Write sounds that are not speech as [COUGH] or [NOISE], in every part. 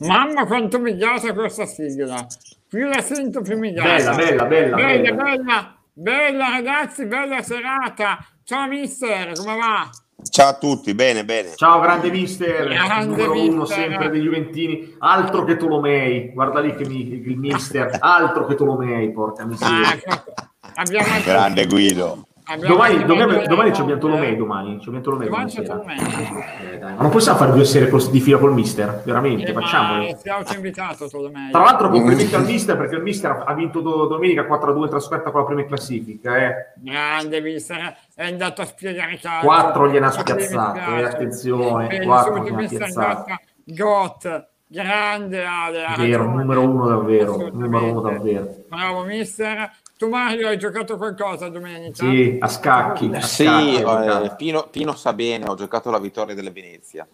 Mamma quanto mi piace questa sigla. Più la sento più mi piace. Bella, bella, bella, bella, bella. bella, bella, ragazzi, bella serata. Ciao mister, come va? Ciao a tutti, bene, bene. Ciao grande mister, Grande numero uno mister. sempre dei Juventini, altro che Tolomei, guarda lì che mi, il mister, altro che Tolomei, porca Ah, miseria. ecco. abbiamo anche- Grande Guido. Domani, domani, domani ci Conte. abbiamo Tolomei, domani ci abbiamo Tolomei Domani c'è. Eh, dai, ma non possiamo fare due serie di fila col mister, veramente, Eh, autoinvitato Tolomei. Tra l'altro complimenti al mister perché il mister ha vinto do- domenica 4-2 in trasferta con la prima classifica, eh. Grande mister, è andato a spiegare calcio. 4 gliene ha spiazzato, eh, attenzione, Per il 4 subito gliene ha spiazzato. Got, grande Ale. Vero, numero uno davvero, numero uno davvero. Bravo mister. Tu Mario hai giocato qualcosa domenica? Sì, a scacchi. a Sì, scacchi, eh. Pino, Pino sa bene, ho giocato la vittoria delle Venezia.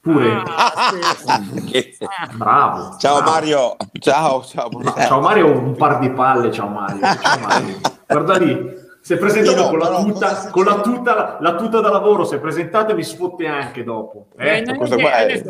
Pure, Ah, sì. Che- bravo. Ciao bravo. Mario. Ciao, ciao, buonasera. Ciao Mario, un par di palle, ciao Mario. Ciao Mario. Guarda lì, si è presentato no, con, la tuta, con la, tuta, la tuta da lavoro, si è presentato e mi sfotte anche dopo. Eh? non, è questo che, adesso,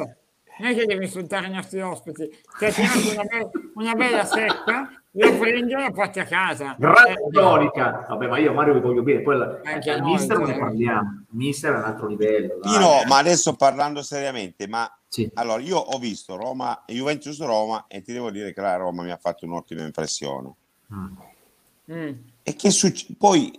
non è che devi insultare i nostri ospiti. Ti ha tirato una, be- una bella secca, la prendi e la a casa. Grande Eh, tonica. Vabbè, ma io Mario vi voglio bene. Poi la- Anche il noi, mister non ne parliamo. Il mister è un altro livello. dai. Pino, ma adesso parlando seriamente, ma Sì. allora io ho visto Roma, Juventus Roma e ti devo dire che la Roma mi ha fatto un'ottima impressione. Mm. mm. E che succede? Poi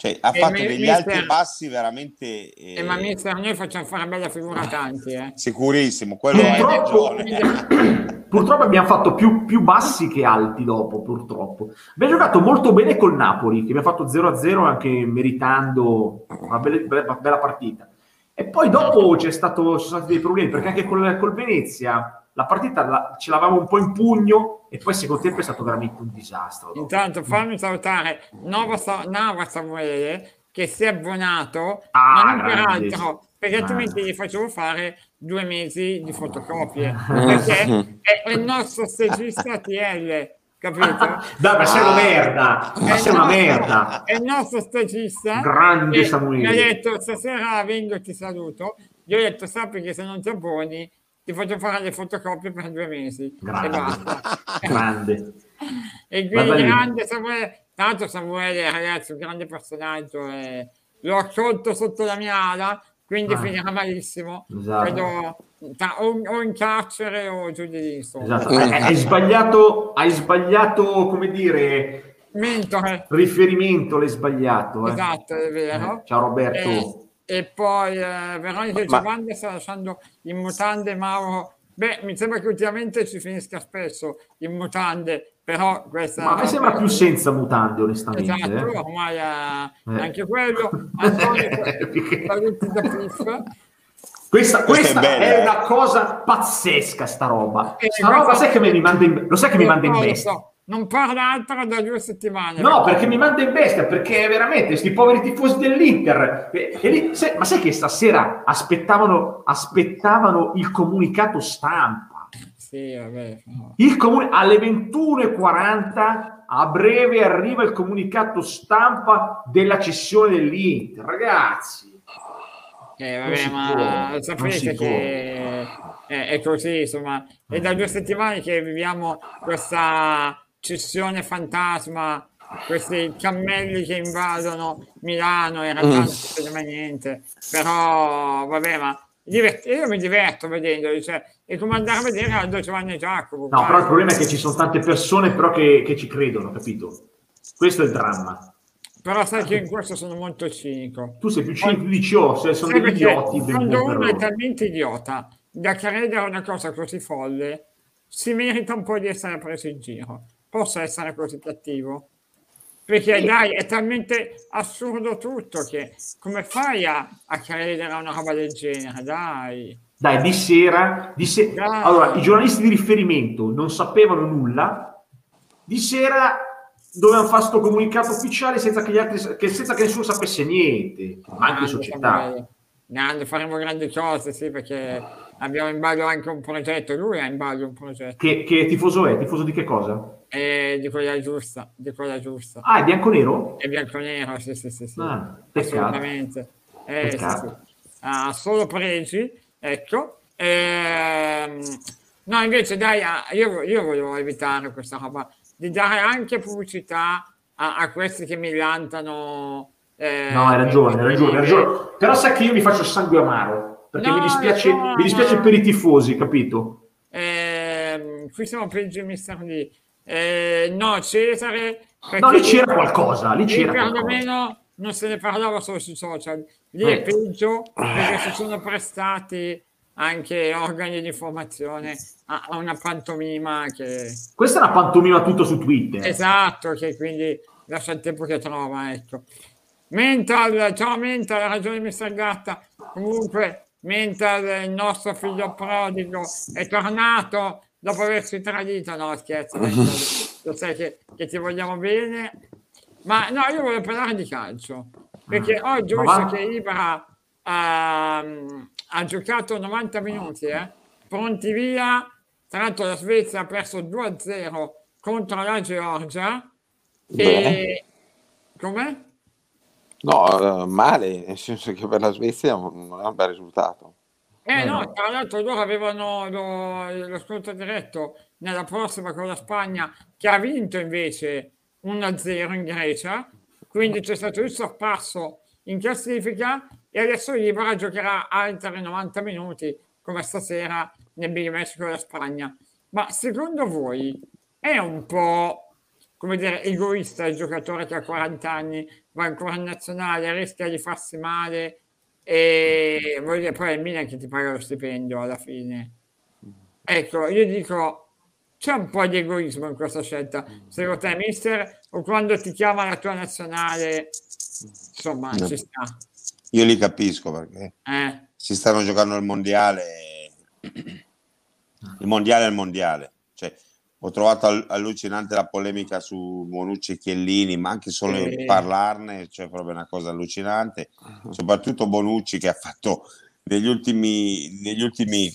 cioè, ha Eh, fatto mi- degli mister- alti e bassi veramente eh, Eh, ma mister, noi facciamo fare bella figura a tanti, eh. sicurissimo, quello hai Purtroppo, ragione. [LAUGHS] purtroppo abbiamo fatto più, più bassi che alti dopo, purtroppo. Abbiamo giocato molto bene col Napoli, che abbiamo fatto 0-0 anche meritando una bella, bella- bella partita. E poi dopo c'è stato, ci sono stati dei problemi, perché anche col, col Venezia la partita la- ce l'avevamo un po' in pugno e poi il secondo tempo è stato veramente un disastro. dopo. Intanto fammi salutare Nova, Nava Samuele che si è abbonato, Ah, ma non per grande. altro, perché altrimenti gli facevo fare due mesi di fotocopie, [LAUGHS] perché è, il nostro stagista TL, capito? Dai, ma sei una merda! Ma sei una merda! È il nostro stagista. Grande Samuele. Mi ha detto stasera avendo ti saluto, gli ho detto sappi che se non ti abboni ti faccio fare le fotocopie per due mesi e Grande, basta. [LAUGHS] grande. E quindi grande Samuele, tanto Samuele ragazzi un grande personaggio e l'ho accolto sotto la mia ala, quindi Ah. finirà malissimo. Esatto. Credo tra- o, o in carcere o giù di lì. Esatto. Hai, hai sbagliato, hai sbagliato, come dire, Mentore, riferimento, l'hai sbagliato. eh. esatto, è vero. Eh, Ciao Roberto. E, e poi eh, Veronica Ma- Giovanni sta lasciando in mutande Mauro. Beh, mi sembra che ultimamente ci finisca spesso in mutande, però questa... Ma a me sembra più senza mutande, onestamente. Esatto, eh. ormai eh, Eh. anche quello. Antonio, [LAUGHS] Perché- saluti da Piff. Questa, questa bella, è eh. una cosa pazzesca, sta roba. Eh, Sta roba, questa- sai che mi manda in, lo sai che mi manda in bestia? Non parla altro da due settimane. No, perché mi manda in bestia, perché veramente questi poveri tifosi dell'Inter. e- e lì- sai- ma sai che stasera aspettavano, aspettavano il comunicato stampa? Sì, vabbè. no. Il comune alle 21.40 a breve arriva il comunicato stampa della cessione dell'Inter. Ragazzi, Eh, vabbè, ma può, sapete che è, è così, insomma. È da due settimane che viviamo questa cessione fantasma, questi cammelli che invadono Milano, in realtà non succede mai niente. Però, vabbè, ma divert- io mi diverto vedendoli, cioè, è come andare a vedere Aldo Giovanni e Giacomo. no, guarda. però il problema è che ci sono tante persone però che, che ci credono, capito? Questo è il dramma. Però sai che in questo sono molto cinico. Tu sei più cinico di ciò, se sono degli idioti. quando uno è talmente idiota da credere a una cosa così folle, si merita un po' di essere preso in giro. Posso essere così cattivo? Perché dai, è talmente assurdo tutto che come fai a, a credere a una roba del genere? Dai. Dai, di sera, di se- Dai. allora i giornalisti di riferimento non sapevano nulla, di sera dovevano fare questo comunicato ufficiale senza che, gli altri, che, senza che nessuno sapesse niente, ma anche in Grande società. Grande, faremo grandi cose, sì, perché abbiamo in ballo anche un progetto, lui ha in ballo un progetto, Che, che tifoso è? Tifoso di che cosa? E di quella giusta, di quella giusta. Ah, è bianco-nero? È bianco-nero, sì, sì, sì, sì. Ah, assolutamente. Eh, sì, sì. Ha solo pregi, ecco. Ehm, no, invece dai, ah, io, io volevo evitare questa roba, di dare anche pubblicità a, a questi che mi lantano. eh, No, hai ragione, hai ragione, hai ragione. Però sai che io mi faccio sangue amaro, perché No, mi dispiace, no, mi dispiace no. per i tifosi, capito? Ehm, qui siamo peggio mister D. Eh, no, Cesare. No, lì c'era qualcosa, lì c'era qualcosa. perlomeno non se ne parlava solo sui social. Lì è Eh. peggio perché si sono prestati anche organi di informazione a, a una pantomima che... Questa è una pantomima tutto su Twitter. Esatto, che quindi lascia il tempo che trova, ecco. Mental, ciao Mental, ha ragione Mr. Gatta. Comunque, Mental, il nostro figlio prodigo, è tornato dopo aversi tradito. No, scherzo, [LAUGHS] lo sai che, che ti vogliamo bene. Ma no, io voglio parlare di calcio, perché oggi ho visto che Ibra ehm, ha giocato 90 minuti, eh, pronti via. Tra l'altro la Svezia ha perso 2-0 contro la Georgia. E... Com'è? No, eh, male, nel senso che per la Svezia non è un bel risultato. Eh no, tra l'altro loro avevano lo, lo sconto diretto nella prossima con la Spagna, che ha vinto invece 1-0 in Grecia, quindi c'è stato il sorpasso in classifica e adesso Ibra giocherà altri 90 minuti come stasera nel big match con la Spagna. Ma secondo voi è un po' come dire egoista il giocatore che ha 40 anni, va ancora in nazionale, rischia di farsi male e poi è il Milan che ti paga lo stipendio alla fine. Ecco, io dico, c'è un po' di egoismo in questa scelta, secondo te, mister, o quando ti chiama la tua nazionale, insomma, No. ci sta. Io li capisco perché Eh, si stanno giocando il mondiale. Il mondiale è il mondiale. Ho trovato all- allucinante la polemica su Bonucci e Chiellini, ma anche solo Sì. parlarne, cioè proprio una cosa allucinante. Soprattutto Bonucci che ha fatto negli ultimi, negli ultimi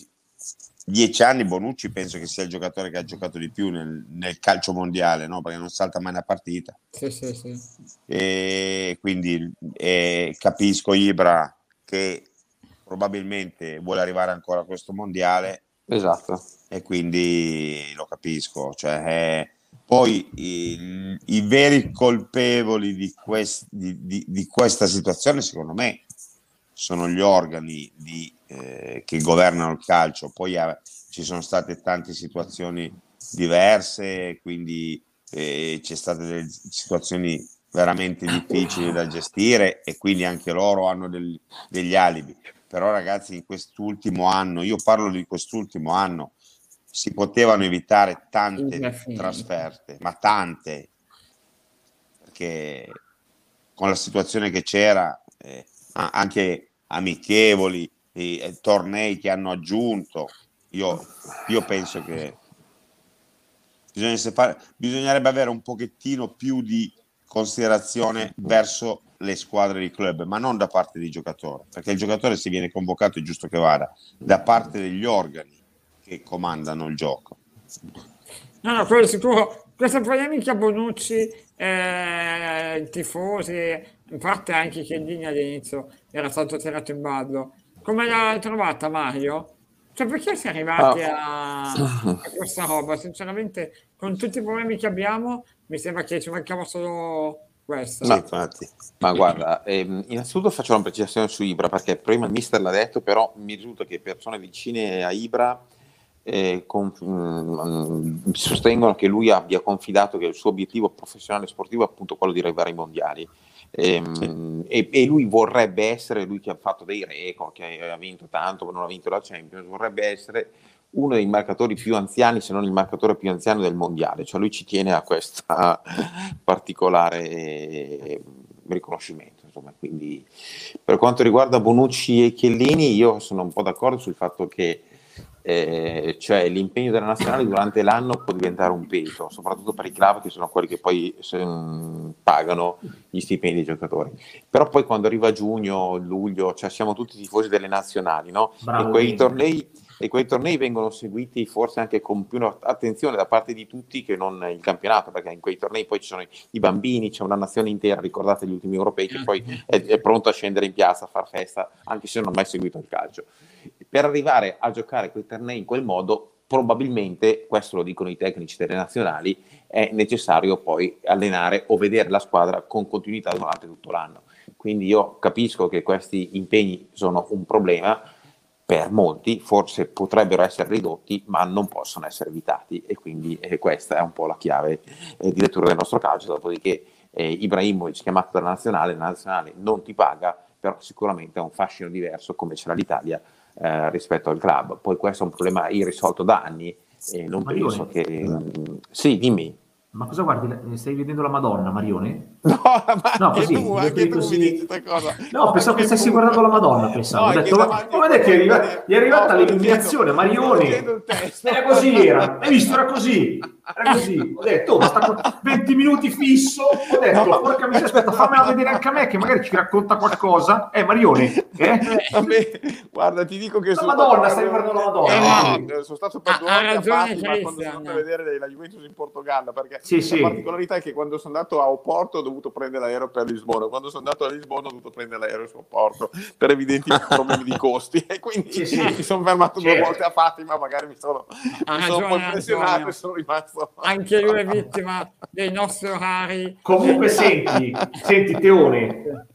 dieci anni. Bonucci penso che sia il giocatore che ha giocato di più nel, nel calcio mondiale, no? perché non salta mai una partita sì, sì, sì. e quindi eh, capisco Ibra che probabilmente vuole arrivare ancora a questo mondiale Esatto. e quindi lo capisco. Cioè, eh, poi i, i veri colpevoli di, quest- di- di- di questa situazione, secondo me, sono gli organi eh, che governano il calcio. Poi eh, ci sono state tante situazioni diverse, quindi eh, c'è state delle situazioni veramente difficili da gestire e quindi anche loro hanno del- degli alibi. Però ragazzi, in quest'ultimo anno, io parlo di quest'ultimo anno, si potevano evitare tante trasferte, ma tante, perché con la situazione che c'era, eh, anche amichevoli, e, e tornei che hanno aggiunto, io, io penso che bisognerebbe avere un pochettino più di considerazione verso le squadre di club, ma non da parte dei giocatori, perché il giocatore se viene convocato è giusto che vada, da parte degli organi che comandano il gioco. No, no, quello sicuro. Questa polemica Bonucci, eh, tifosi, in parte anche Chiellini all'inizio era stato tirato in ballo. Come l'ha trovata Mario? Cioè, perché si è arrivati a, a questa roba? Sinceramente, con tutti i problemi che abbiamo, mi sembra che ci mancava solo questo. Sì, infatti. Ma guarda, ehm, innanzitutto faccio una precisazione su Ibra, perché prima il mister l'ha detto, però mi risulta che persone vicine a Ibra eh, conf- mm, sostengono che lui abbia confidato che il suo obiettivo professionale e sportivo è appunto quello di arrivare ai mondiali. Ehm, e, e lui vorrebbe essere, lui che ha fatto dei record, che ha vinto tanto, ma non ha vinto la Champions, vorrebbe essere uno dei marcatori più anziani, se non il marcatore più anziano del mondiale, cioè lui ci tiene a questo [LAUGHS] particolare eh, riconoscimento. Insomma. Quindi, per quanto riguarda Bonucci e Chiellini, io sono un po' d'accordo sul fatto che eh, cioè, l'impegno della nazionale durante l'anno può diventare un peso, soprattutto per i club che sono quelli che poi se- pagano gli stipendi dei giocatori. Però poi quando arriva giugno, luglio, cioè siamo tutti tifosi delle nazionali, no? Bravo, e quei tornei e quei tornei vengono seguiti forse anche con più attenzione da parte di tutti che non il campionato, perché in quei tornei poi ci sono i, bambini, c'è una nazione intera, ricordate gli ultimi europei, che poi è, è pronto a scendere in piazza a far festa, anche se non ha mai seguito il calcio. Per arrivare a giocare quei tornei in quel modo, probabilmente, questo lo dicono i tecnici delle nazionali, è necessario poi allenare o vedere la squadra con continuità durante tutto l'anno. Quindi io capisco che questi impegni sono un problema, per molti forse potrebbero essere ridotti, ma non possono essere evitati e quindi eh, questa è un po' la chiave eh, di lettura del nostro calcio, dopodiché eh, Ibrahimovic chiamato dalla nazionale, la nazionale non ti paga, però sicuramente ha un fascino diverso come ce l'ha l'Italia eh, rispetto al club. Poi questo è un problema irrisolto da anni e non Marione. penso che... mm, sì, dimmi. Ma cosa guardi? Stai vedendo la Madonna, Marione? No, ma No, così, tu, anche tu così. mi dici questa cosa. No, pensavo che stessi guardando la Madonna, pensavo. No, Ho è detto, ma ma vedete che è arriva- gli è arrivata No, l'illuminazione, Marione. Era così, era. Hai visto, era così. Era così. Ho detto, oh, sta con 20 minuti fisso. Ho detto, No. porca miseria, aspetta, fammela vedere anche a me, che magari ci racconta qualcosa. Eh, Marione, eh? Vabbè, guarda, ti dico che La sono Madonna, stai guardando la Madonna. Eh, No, sono stato per due volte a Fatima quando sono andato a vedere la Juventus in Portogallo perché Sì, la sì. particolarità è che quando sono andato a Oporto ho dovuto prendere l'aereo per Lisbona quando sono andato a Lisbona ho dovuto prendere l'aereo su Oporto per evidenti [LAUGHS] problemi di costi e quindi Sì, sì. mi sono fermato due Certo. volte a Fatima magari mi sono, mi sono un po' impressionato e sono rimasto Anche lui è vittima dei nostri orari. Comunque, senti, senti, Teone.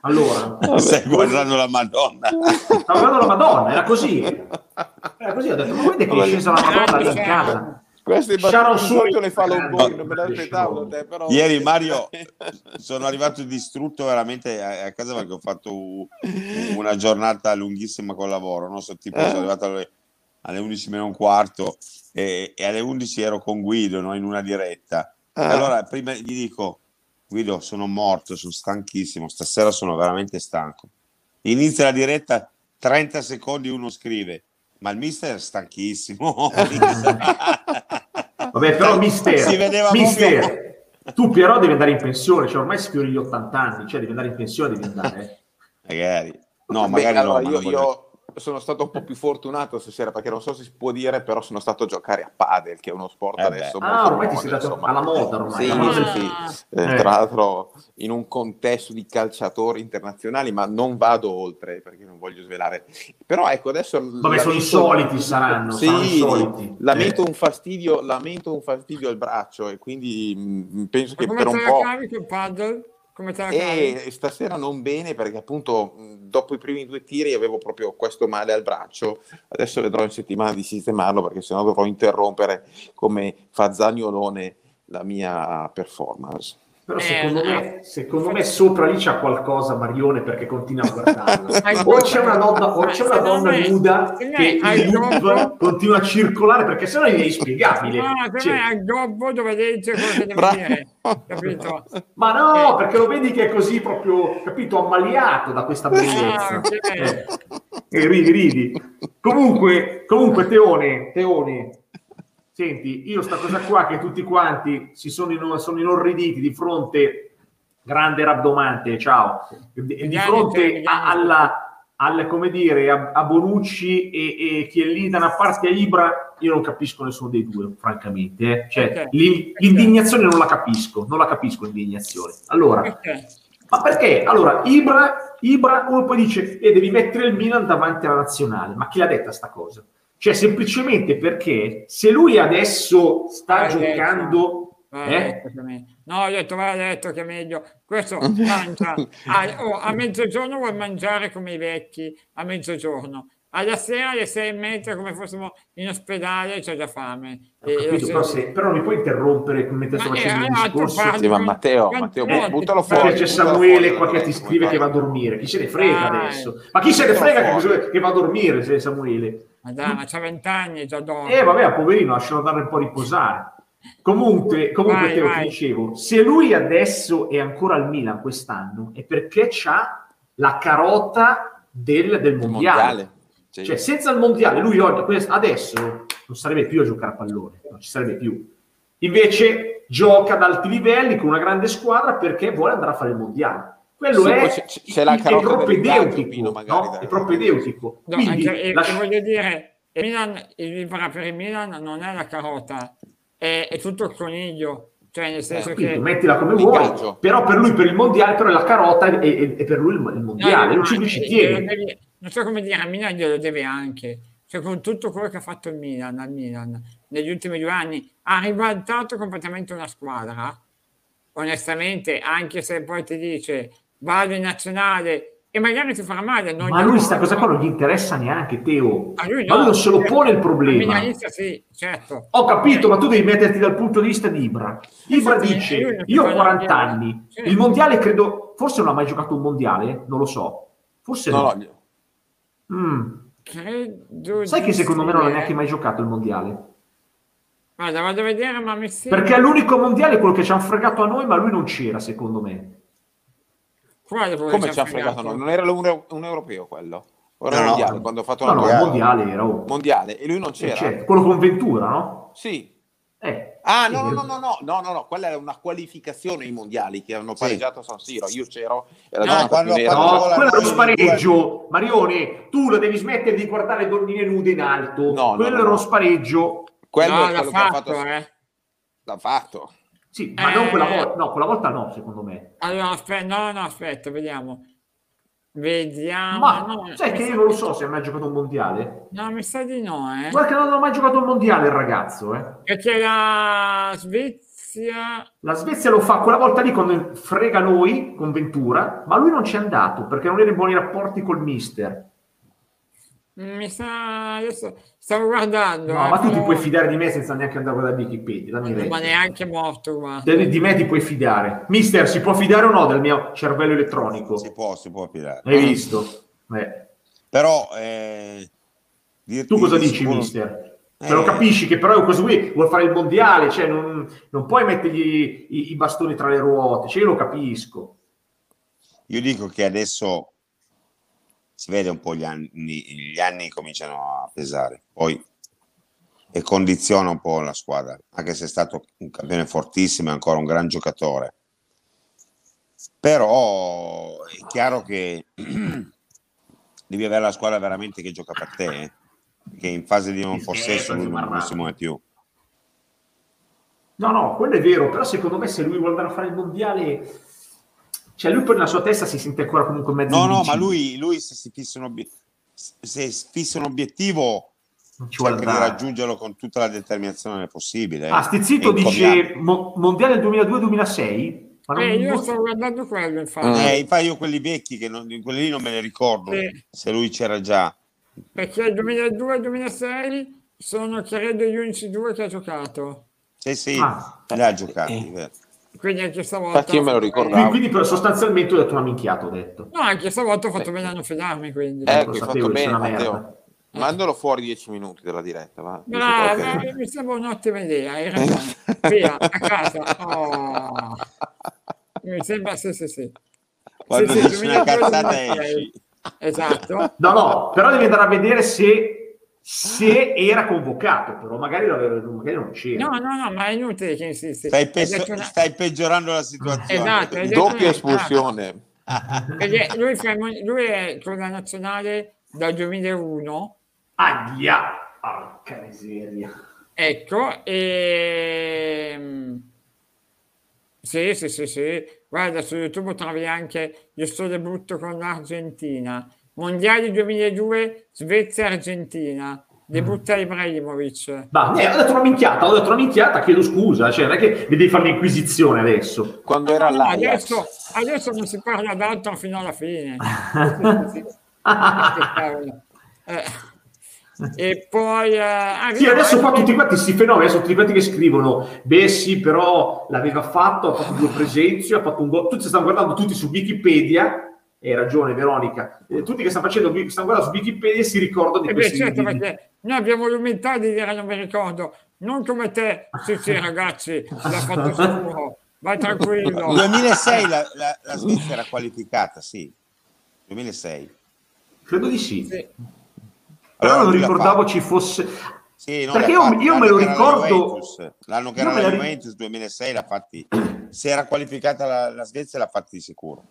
Allora, Stai guardando la Madonna. stavo guardando la Madonna, era così. Era così, ho detto, ma vedete che è scesa la Madonna lì in casa. queste battute le fa. Lomboni non me le aspettavo da te però Ieri Mario sono arrivato distrutto veramente a, casa perché ho fatto una giornata lunghissima col lavoro. No? So, tipo, Eh. sono arrivato alle, alle 11 meno un quarto e, e alle 11 ero con Guido no? in una diretta. Ah. allora prima gli dico, Guido, sono morto, sono stanchissimo, stasera sono veramente stanco. Inizia la diretta, 30 secondi uno scrive, ma il mister è stanchissimo. [LAUGHS] Vabbè, però mister, Si vedeva mister, tu però devi andare in pensione, cioè ormai sfiori gli 80 anni, cioè devi andare in pensione, devi andare. eh. magari. No, Beh, magari allora, no. ma io, io sono stato un po' più fortunato stasera perché non so se si può dire, però sono stato a giocare a padel, che è uno sport Eh adesso. Ah, ormai ti sei dato insomma. alla moda ormai. Sì, moda sì, sì. Eh, Eh. Tra l'altro in un contesto di calciatori internazionali, ma non vado oltre perché non voglio svelare. Però ecco, adesso... Vabbè, sono i soliti, saranno, Sì, saranno i soliti. lamento, Eh. un fastidio, lamento un fastidio al braccio e quindi mh, penso Ma che come per un po'... col paddle? Come te la cavi? E stasera non bene perché appunto dopo i primi due tiri avevo proprio questo male al braccio. Adesso vedrò in settimana di sistemarlo perché sennò dovrò interrompere come Fazzagnolone la mia performance. Però Eh, secondo eh. me, secondo me sopra lì c'è qualcosa, Marione, perché continua a guardarla. [LAUGHS] Hai o c'è una donna, o c'è una donna me- nuda che loop troppo- continua a circolare, perché sennò è inspiegabile. No, per Cioè, me è il gobbo dove quello che deve Bravo. dire, capito? Ma no, Eh. perché lo vedi che è così proprio, capito, ammaliato da questa bellezza. Ah, ok. Eh. E ridi, ridi. Comunque, comunque Teone, Teone, senti, io sta cosa qua che tutti quanti si sono, in- sono inorriditi di fronte, grande rabdomante, ciao, di, fronte a- alla, al, come dire, a, a Bonucci e, e chi è lì da una parte a Ibra, io non capisco nessuno dei due, francamente. eh. Cioè, l'in- l'indignazione non la capisco, non la capisco l'indignazione. Allora, Perché? ma perché? Allora, Ibra, Ibra uno poi dice, e devi mettere il Milan davanti alla nazionale. Ma chi l'ha detta sta cosa? Cioè, semplicemente perché se lui adesso sta Ah, giocando... Eh? me- No, ho detto, va detto che è meglio. Questo [LAUGHS] mangia. a, oh, a mezzogiorno vuol mangiare come i vecchi, a mezzogiorno. Alla sera alle sei e mezza, come fossimo in ospedale, c'è già fame. Capito, però, se- però mi puoi interrompere mentre sto facendo eh, allora, tu discorso. Sì, ma Matteo, Matteo, volte buttalo ti fuori. Perché c'è Samuele fuori, qua che ti scrive che va a dormire. Chi se ne frega Dai. adesso? Ma chi se ne frega che, che va a dormire se è Samuele? Ma dai, ma c'ha vent'anni e già dorme. Eh, vabbè, poverino, lascialo dare un po' riposare. Comunque, comunque Vai, Teo, vai. ti dicevo, se lui adesso è ancora al Milan quest'anno è perché c'ha la carota del, del mondiale. mondiale. Sì. Cioè, senza il mondiale, lui oggi, adesso non sarebbe più a giocare a pallone, non ci sarebbe più. invece gioca ad alti livelli con una grande squadra perché vuole andare a fare il mondiale. Quello Sì, è, poi c'è- c'è la è carota propedeutico, magari, no? È propedeutico. No, Quindi anche- e, la- e voglio dire, il Milan, il Vibra per il Milan non è la carota, è, è tutto il coniglio, cioè nel senso Capito, che... mettila come L'ingaggio. vuoi, però per lui per il mondiale, però la carota è, è- è per lui il, il mondiale, No, lui ci, glielo tiene. devi- non so come dire, a Milan glielo deve anche. Cioè, con tutto quello che ha fatto il Milan, al Milan negli ultimi due anni, ha ribaltato completamente una squadra. Onestamente, anche se poi ti dice vado in nazionale e magari ti farà male. non Ma lui sta cosa qua non gli interessa neanche, Teo. A lui Ma lui no. non se lo pone il problema. Sì, certo. Ho capito, ma tu devi metterti dal punto di vista di Ibra. Ibra lui dice: Io ho fa 40 niente. anni, Sì. il mondiale credo, forse non ha mai giocato un mondiale, non lo so. Forse No, no. no, Mm. Credo Sai che secondo me non ha eh. neanche mai giocato il mondiale? Guarda, vado a vedere, ma mi sembra... Perché l'unico mondiale è quello che ci hanno fregato a noi, ma lui non c'era, secondo me. Come che ci ha fregato noi? Non era un, un europeo quello? O era No, no. mondiale quando ha fatto No, la no, il Mondiale. mondiale era. oh. mondiale e lui non Eh, c'era? certo, quello con Ventura, no? Sì. Eh. Ah, Sì, no, no, no, no, no, no, no, no, quella era una qualificazione ai mondiali che hanno pareggiato a San Siro. Io c'ero, era No, giornata quando fatto- No, quello è lo noi- spareggio. Marione, tu la devi smettere di guardare donne nude in alto. No, no, quello no, era no. lo spareggio. Quello no, è l'ha quello che ha fatto, fatto. eh. L'ha fatto. Sì, ma Eh. non quella volta. No, quella volta no, secondo me. Allora, aspetta, no, no, aspetta, vediamo. Vediamo. Ma no, sai che io non lo so se ha mai giocato un mondiale. No, mi sa di no, eh. Guarda che non ha mai giocato un mondiale il ragazzo, eh. Perché la Svezia... La Svezia lo fa quella volta lì quando frega noi con Ventura, ma lui non ci è andato perché non era in buoni rapporti col mister. Mi sa... Adesso stavo guardando. No, eh, ma tu ti però- puoi fidare di me senza neanche andare a guardare Wikipedia. Dammi Ma neanche morto, guarda. Di di me ti puoi fidare. Mister, si può fidare o no del mio cervello elettronico? Si può, si può fidare. Hai visto? Eh. Però eh, Tu cosa di dici, sicuro- mister? Eh. Lo capisci che però questo qui vuole fare il mondiale, cioè non, non puoi mettergli i, i bastoni tra le ruote, cioè io lo capisco. Io dico che adesso si vede un po' gli anni, gli anni cominciano a pesare, poi e condiziona un po' la squadra, anche se è stato un campione fortissimo e ancora un gran giocatore. Però è chiaro che [CLEARS THROAT] devi avere la squadra veramente che gioca per te, eh, che in fase di non possesso lui non, non si muove più. No, no, quello è vero, però secondo me se lui vuole andare a fare il mondiale, cioè lui poi nella sua testa si sente ancora comunque mezzo No, no, ma lui, lui se si fissa un, obie- se fissa un obiettivo Non ci vuole cerca di raggiungerlo con tutta la determinazione possibile. Ah, Stizzito dice mo- mondiale 2002-2006? Ma non- Eh, io stavo guardando quello, infatti. Mm. Eh, infatti io quelli vecchi, che non, quelli lì non me ne ricordo, Sì. se lui c'era già. Perché il 2002-2006 sono, credo, gli unici due che ha giocato. Sì, sì, Ah. li ha giocati. Eh. vero. Quindi anche stavolta... Infatti io me lo Quindi, ricordavo. quindi però sostanzialmente ho detto una minchiata, ho detto. No, anche stavolta ho fatto bene a non fidarmi, quindi. Ecco, Lo hai sapevo fatto bene, una Matteo. merda. Mandalo fuori dieci minuti dalla diretta, va. Quello che- mi sembra un'ottima idea, hai ragione. [LAUGHS] Via, a casa. Oh. Mi sembra, sì, sì, sì. Quando Sì, sì, dici una 2002, cazzata 2006. esci. Esatto. No, no, però devi andare a vedere se, se era convocato, però magari, l'aveva- magari non c'era. No, no, no, ma è inutile che insisti. Stai, detto una- stai peggiorando la situazione. Esatto, Doppia espulsione. Perché lui, fa lui è con la nazionale dal 2001, Aia! Porca miseria. ecco, e... Sì, sì, sì, sì. Guarda, su YouTube trovi anche il suo debutto con l'Argentina. Mondiali 2002, Svezia-Argentina. Debutta Ibrahimovic. Ma eh, ho detto una minchiata, ho detto una minchiata, chiedo scusa, cioè non è che mi devi fare l'inquisizione adesso. Quando era l'Ajax. adesso, adesso non si parla d'altro fino alla fine. [LAUGHS] Eh, E poi... eh, Sì, adesso qua tutti quanti si fenomeni, sono tutti quanti che scrivono, beh sì, però l'aveva fatto, ha fatto due presenze, ha fatto un gol, tutti stanno guardando tutti su Wikipedia, hai ragione Veronica, Eh, tutti che stanno facendo, stanno guardando su Wikipedia si ricordano di Eh beh, questi certo, di- perché noi abbiamo l'umiltà di dire non mi ricordo, non come te, sì sì ragazzi, l'ha fatto sicuro, vai tranquillo. [LAUGHS] Nel 2006 la, la, la Svezia era qualificata, sì. 2006. Credo di sì. Sì. Però Allora non lui l'ha ricordavo ci fosse... Sì, Perché io- io me lo ricordo-. L'anno che era la Juventus 2006 l'ha fatti. Se era qualificata la, la Svezia l'ha fatti di sicuro.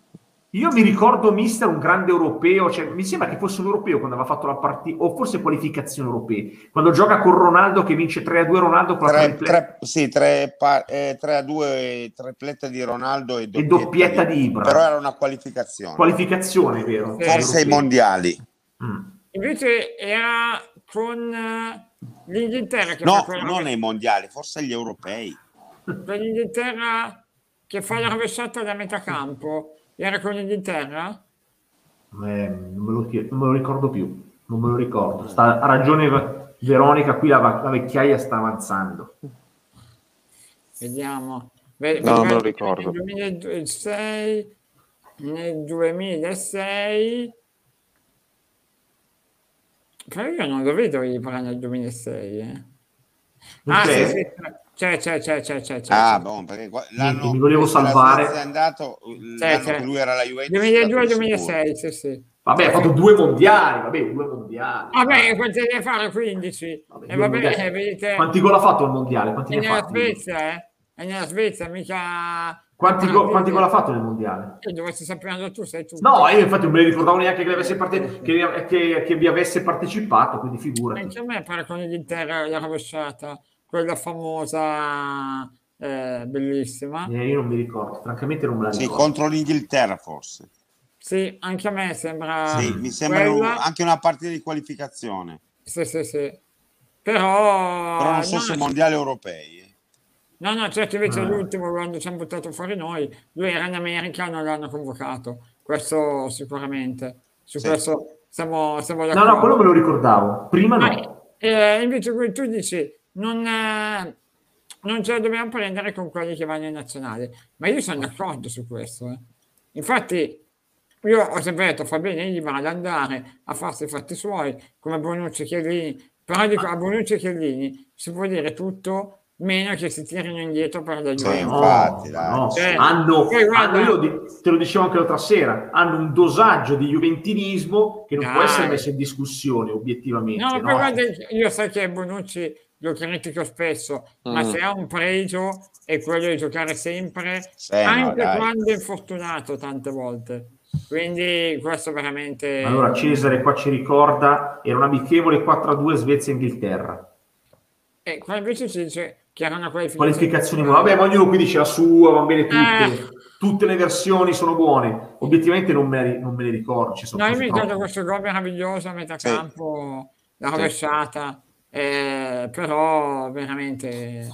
Io mi ricordo Mister un grande europeo, cioè, mi sembra che fosse un europeo quando aveva fatto la partita, o forse qualificazioni europee, quando gioca con Ronaldo che vince 3-2 Ronaldo con la Tre, triple- tre- sì, tre, pa- eh, tre a due, tripletta di Ronaldo e doppietta, doppietta di Ibra. Però era una qualificazione. qualificazione, vero? Sì. Forse ai mondiali. Mm. Invece era con eh, l'Inghilterra che No, non ai mondiali, forse agli europei. con l'Inghilterra che fa la rovesciata da metà campo. Era con l'Inghilterra? Eh, non, me lo, non me lo ricordo più, non me lo ricordo. Sta, ha ragione Veronica, qui la, la vecchiaia sta avanzando. Vediamo. Ve- No, non me lo ricordo. Nel 2006, nel 2006, però io non lo vedo Ibra nel 2006. Eh. Ah, sì, sì, c'è, c'è, c'è, c'è, c'è, c'è. Ah, boh, perché qua- Niente, l'anno mi volevo la salvare. È andato, C'è, l'anno c'è. che lui era alla Juventus. è stato di sicuro. 2002-2006, sì, sì. Vabbè, ha fatto due mondiali, vabbè, due mondiali. Vabbè, quanti ne fare 15? Vabbè, E due vabbè, eh, vedete, Quanti gol ha fatto al mondiale? Quanti è ne ha nella fatti? Svezia, eh? È nella Svezia, mica... Quanti, go- quanti gol ha fatto nel mondiale? Eh, dovresti saperlo tu, sei tu. No, io infatti non me ne ricordavo neanche che, avesse parte- che, che- che vi avesse partecipato, quindi figurati. Anche a me pare con l'Inghilterra la rovesciata, quella famosa, eh, bellissima. Eh, io non mi ricordo, francamente non me la Sì, ricordo. contro l'Inghilterra forse. Sì, anche a me sembra Sì, mi sembra quella. anche una partita di qualificazione. Sì, sì, sì. Però, Però non so no, se mondiali europei. eh. no, no, certo, invece Ah. l'ultimo quando ci hanno buttato fuori noi, lui era in America, non l'hanno convocato. Questo sicuramente. Su Sì. questo siamo, siamo No, d'accordo. no, quello me lo ricordavo. Prima no. Ma, eh, invece qui tu dici non, eh, non ce la dobbiamo prendere con quelli che vanno in nazionale ma io sono d'accordo su questo eh. infatti io ho sempre detto fa bene Ibra ad andare a farsi i fatti suoi come Bonucci e Chiellini però dico a Bonucci e Chiellini si può dire tutto meno che si tirino indietro per la Sì, Juventus No, infatti, dai. no. Cioè, hanno, poi guarda- hanno- io te lo dicevo anche l'altra sera, hanno un dosaggio di juventinismo che non può Dai. essere messo in discussione obiettivamente. No, no? poi guarda, io sai che Bonucci lo critico spesso, ma Mm. se ha un pregio è quello di giocare sempre, Sì, no, anche dai. quando è infortunato tante volte. Quindi questo veramente... Allora Cesare qua ci ricorda, era un amichevole 4-2 Svezia-Inghilterra. E qua invece ci dice che era una qualificazione. Qualificazioni, vabbè, ma ognuno qui dice la sua, va bene tutte, Eh. tutte le versioni sono buone. Obiettivamente non me, ne- non me ne ricordo. Ci sono No, io mi ricordo questo gol meraviglioso a metà Sì. campo, la rovesciata, eh, però veramente...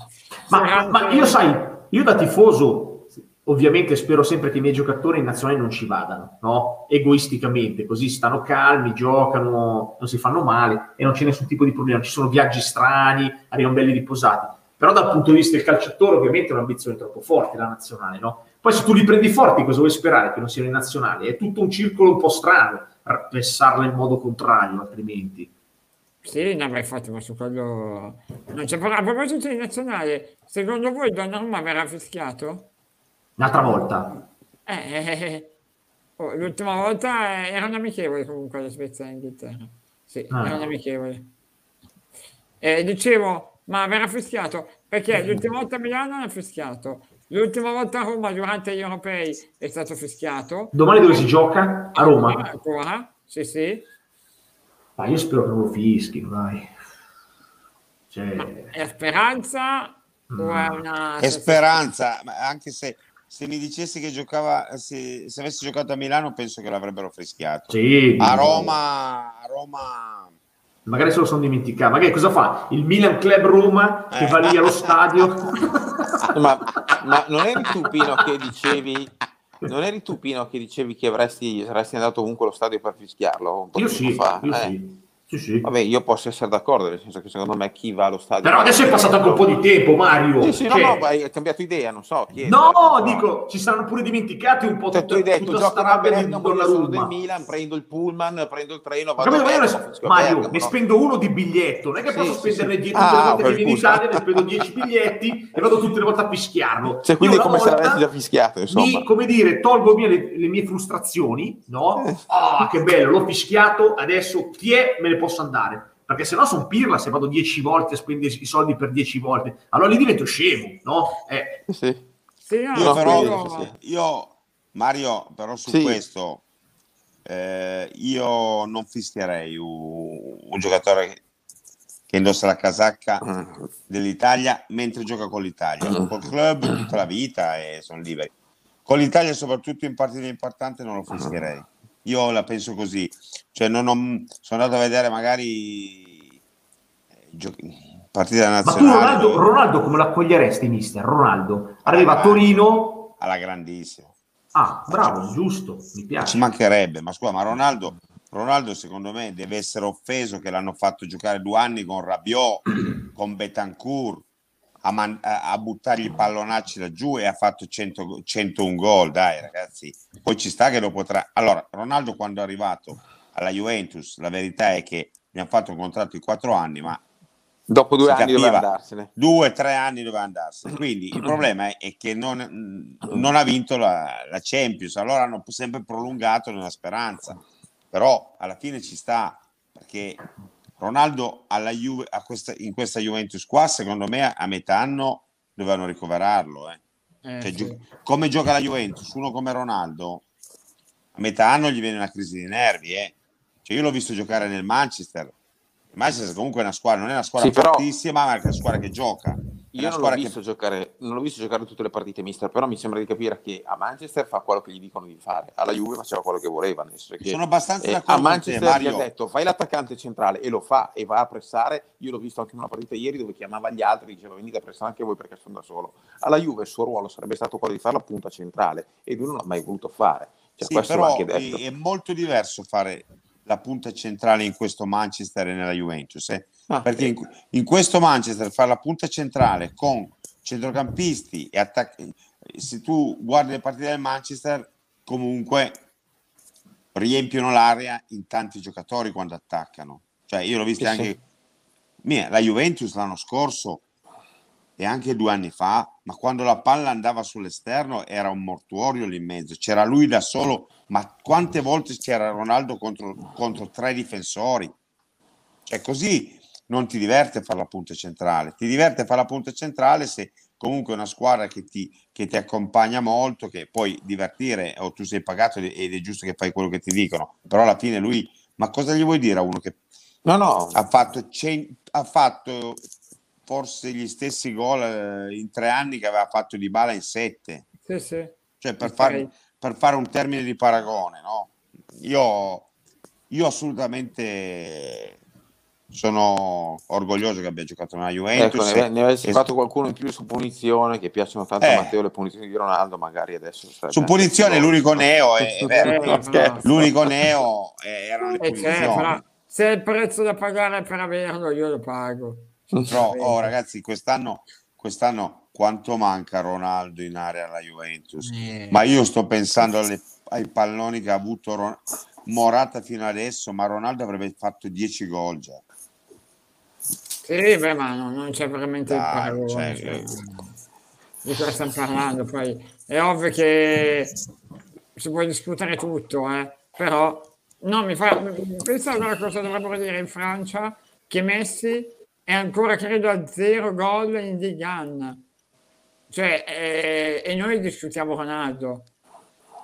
Ma, ma- ma io sai, io da tifoso, ovviamente spero sempre che i miei giocatori in nazionale non ci vadano, no? Egoisticamente, così stanno calmi, giocano, non si fanno male e non c'è nessun tipo di problema. Ci sono viaggi strani, arrivano belli riposati. Però dal punto di vista del calciatore, ovviamente è un'ambizione troppo forte la nazionale, no? Poi se tu li prendi forti, cosa vuoi sperare? Che non siano in nazionale? È tutto un circolo un po' strano, pensarla in modo contrario, altrimenti. Sì, no, ma infatti, ma su quello non c'è parla. A proposito di nazionale, secondo voi Donnarumma verrà fischiato? Un'altra volta. Eh, eh, eh, oh, l'ultima volta eh, era un amichevole comunque la Svezia e Inghilterra. Sì, Ah. era un amichevole. Eh, dicevo, ma verrà fischiato? Perché l'ultima volta a Milano non ha fischiato, l'ultima volta a Roma durante gli europei è stato fischiato. Domani dove si gioca? A Roma. Ancora? Sì, sì. Ma io spero che non lo fischino, dai. Cioè, È speranza o è una... È speranza, ma anche se, se mi dicessi che giocava, se, se avessi giocato a Milano, penso che l'avrebbero fischiato. sì, A Roma, a Roma Magari se lo sono dimenticato. Magari cosa fa? Il Milan Club Roma che va lì allo stadio. [LAUGHS] Ma, ma non eri tu Pino che dicevi non eri tu Pino che dicevi che avresti, saresti andato ovunque allo stadio per fischiarlo un po' io sì, tempo fa? io Eh, sì. Sì, sì. Vabbè, io posso essere d'accordo, nel senso che secondo me chi va allo stadio... Però adesso è passato anche un po' di tempo, Mario. Sì, sì, no, Cioè, no, ma hai cambiato idea, non so. chiedo, no, dico, ci saranno pure dimenticati un po' Cioè, tu hai tutta, detto, tutta sta a rabbia del. Milan, prendo il pullman, prendo il treno, vado capito, a ma io Bergamo, Mario, Bergamo, ne no? spendo uno di biglietto, non è che Sì, posso sì, spenderne sì. 10 tutte Ah, volte che vieni in. Italia, ne spendo 10 biglietti e vado tutte le volte a fischiarlo. Cioè, quindi come se l'avessi già fischiato, insomma. Mi, come dire, tolgo via le, le mie frustrazioni, no? Ah, che bello, l'ho fischiato, adesso chi è? Me ne posso andare. perché se no sono pirla se vado dieci volte a spendere i soldi per dieci volte, allora lì divento scemo, no? Eh. Sì. Sì, no, Io no, però, quello- io, Mario, però su Sì. questo, eh, io non fischierei un, un giocatore che indossa la casacca Mm. dell'Italia mentre gioca con l'Italia. Mm. Col club tutta la vita e sono liberi. Con l'Italia, soprattutto in partite importanti, non lo fischierei. Io la penso così. Cioè, non ho- sono andato a vedere magari eh, giochi- partite Ma tu Ronaldo, dove- Ronaldo come lo accoglieresti, mister? Ronaldo arriva a Torino, alla grandissima. ah, bravo, giusto, mi Ci piace. mancherebbe, ma scusa, ma Ronaldo, Ronaldo secondo me deve essere offeso che l'hanno fatto giocare due anni con Rabiot, con Betancourt, a, man- a- buttargli i pallonacci laggiù e ha fatto 100, 101 gol, dai ragazzi. Poi ci sta che lo potrà... Allora, Ronaldo quando è arrivato alla Juventus, la verità è che gli hanno fatto un contratto di quattro anni, ma Dopo due anni doveva andarsene. due tre anni doveva andarsene. Quindi il problema è, è che non, non ha vinto la, la Champions, allora hanno sempre prolungato nella speranza. Però alla fine ci sta perché Ronaldo alla Juve, a questa, in questa Juventus qua, secondo me a metà anno dovevano ricoverarlo. eh. eh, Cioè, sì. gio- come gioca la Juventus, uno come Ronaldo, a metà anno gli viene una crisi di nervi. eh. Cioè, io l'ho visto giocare nel Manchester. Il Manchester comunque è una squadra, non è una squadra Sì, però- fortissima, ma è una squadra che gioca. Io non l'ho, visto che giocare, non l'ho visto giocare tutte le partite mister, però mi sembra di capire che a Manchester fa quello che gli dicono di fare, alla Juve faceva quello che voleva. Che, sono abbastanza eh, d'accordo a con te, Manchester gli ha Mario. detto fai l'attaccante centrale e lo fa e va a pressare. Io l'ho visto anche in una partita ieri dove chiamava gli altri e diceva venite a pressare anche voi perché sono da solo. Alla Juve il suo ruolo sarebbe stato quello di fare la punta centrale e lui non l'ha mai voluto fare. Cioè, Sì, però è, è molto diverso fare la punta centrale in questo Manchester e nella Juventus. eh. Ah, Perché in, in questo Manchester fare la punta centrale con centrocampisti e attacchi, se tu guardi le partite del Manchester, comunque riempiono l'area in tanti giocatori quando attaccano. Cioè, io l'ho vista Sì, anche mia, la Juventus l'anno scorso e anche due anni fa, ma quando la palla andava sull'esterno era un mortuorio lì in mezzo, c'era lui da solo, ma quante volte c'era Ronaldo contro, contro tre difensori? Cioè così non ti diverte fare la punta centrale, ti diverte fare la punta centrale se comunque è una squadra che ti, che ti accompagna molto, che puoi divertire o tu sei pagato ed è giusto che fai quello che ti dicono, però alla fine lui, ma cosa gli vuoi dire a uno che No, no, ha fatto, ha fatto forse gli stessi gol eh, in tre anni che aveva fatto di bala in sette, Sì, sì. cioè per, far- per fare un termine di paragone, no? Io, io assolutamente sono orgoglioso che abbia giocato nella Juventus. ecco, ne, ne avessi e- fatto qualcuno in più su punizione, che piacciono tanto Eh. a Matteo le punizioni di Ronaldo, magari adesso Su punizione [LAUGHS] l'unico neo è, è vero, Eh, l'unico neo erano le Eh, certo, punizioni. se è il prezzo da pagare per averlo, io lo pago. Però, oh, ragazzi, quest'anno, quest'anno quanto manca Ronaldo in area alla Juventus? Eh. Ma io sto pensando alle- ai palloni che ha avuto Ron- Morata fino adesso, ma Ronaldo avrebbe fatto 10 gol già. Sì, beh, ma non, non c'è veramente il Dai, paragone. cioè, cioè, eh. di cosa stiamo parlando? Poi è ovvio che si può discutere tutto, eh, però no, mi fa pensare a cosa dovrebbero dire in Francia che Messi è ancora credo a zero gol in 1. Cioè, eh, e noi discutiamo Ronaldo.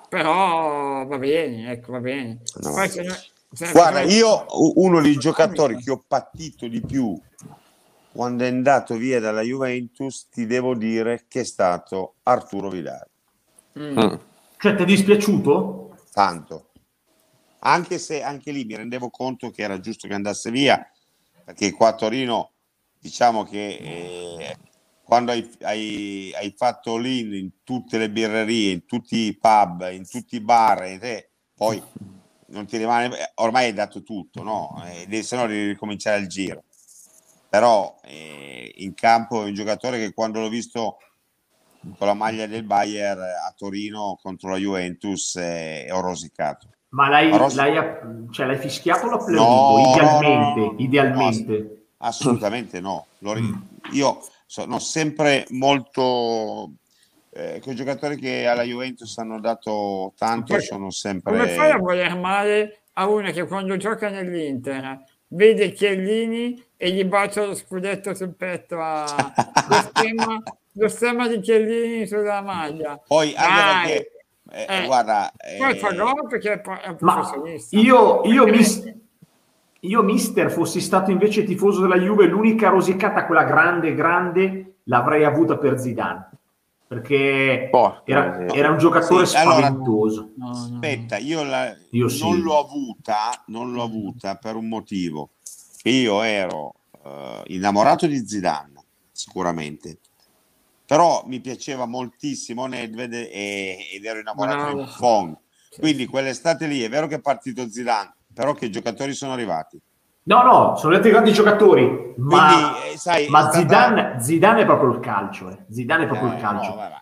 Però va bene, ecco, va bene. No. Poi se noi- se- Guarda, se- io uno dei giocatori che ho patito di più quando è andato via dalla Juventus, ti devo dire che è stato Arturo Vidal. Mm. Mm. Cioè, ti è dispiaciuto? tanto. Anche se anche lì mi rendevo conto che era giusto che andasse via, perché qua a Torino diciamo che eh, quando hai, hai- hai fatto l'in in tutte le birrerie, in tutti i pub, in tutti i bar, e te, poi [LAUGHS] non ti rimane, ormai hai dato tutto, no? E se no devi ricominciare il giro. Però eh, in campo è un giocatore che quando l'ho visto con la maglia del Bayern a Torino contro la Juventus eh, è rosicato. Ma l'hai, Rossi- l'hai, cioè, l'hai fischiato o l'hai applaudito? No, idealmente, no, no, idealmente. Assolutamente no. Ri- io sono sempre molto eh, quei giocatori che alla Juventus hanno dato tanto Poi, sono Come fai a sempre voler male a uno che quando gioca nell'Inter vede Chiellini e gli bacia lo scudetto sul petto a lo stemma, [LAUGHS] lo stemma di Chiellini sulla maglia. Poi anche perché, eh, Eh, guarda, Poi fa gol perché è un Ma professionista. io, io, mis- io, mister, fossi stato invece tifoso della Juve, l'unica rosicata, quella grande, grande, l'avrei avuta per Zidane. Perché Porca era, miseria. era un giocatore Sì, allora- spaventoso. No, no. Aspetta, io, la- Io sì. non l'ho avuta, non l'ho avuta per un motivo. Io ero eh, innamorato di Zidane, sicuramente. Però mi piaceva moltissimo Nedved e- ed ero innamorato Bravo. di Buffon. Quindi quell'estate lì è vero che è partito Zidane, però che giocatori sono arrivati. No, no, sono stati grandi giocatori, ma, Quindi, eh, sai, ma stata- Zidane, Zidane è proprio il calcio. eh. Zidane è proprio Eh, il calcio. no, vabbè.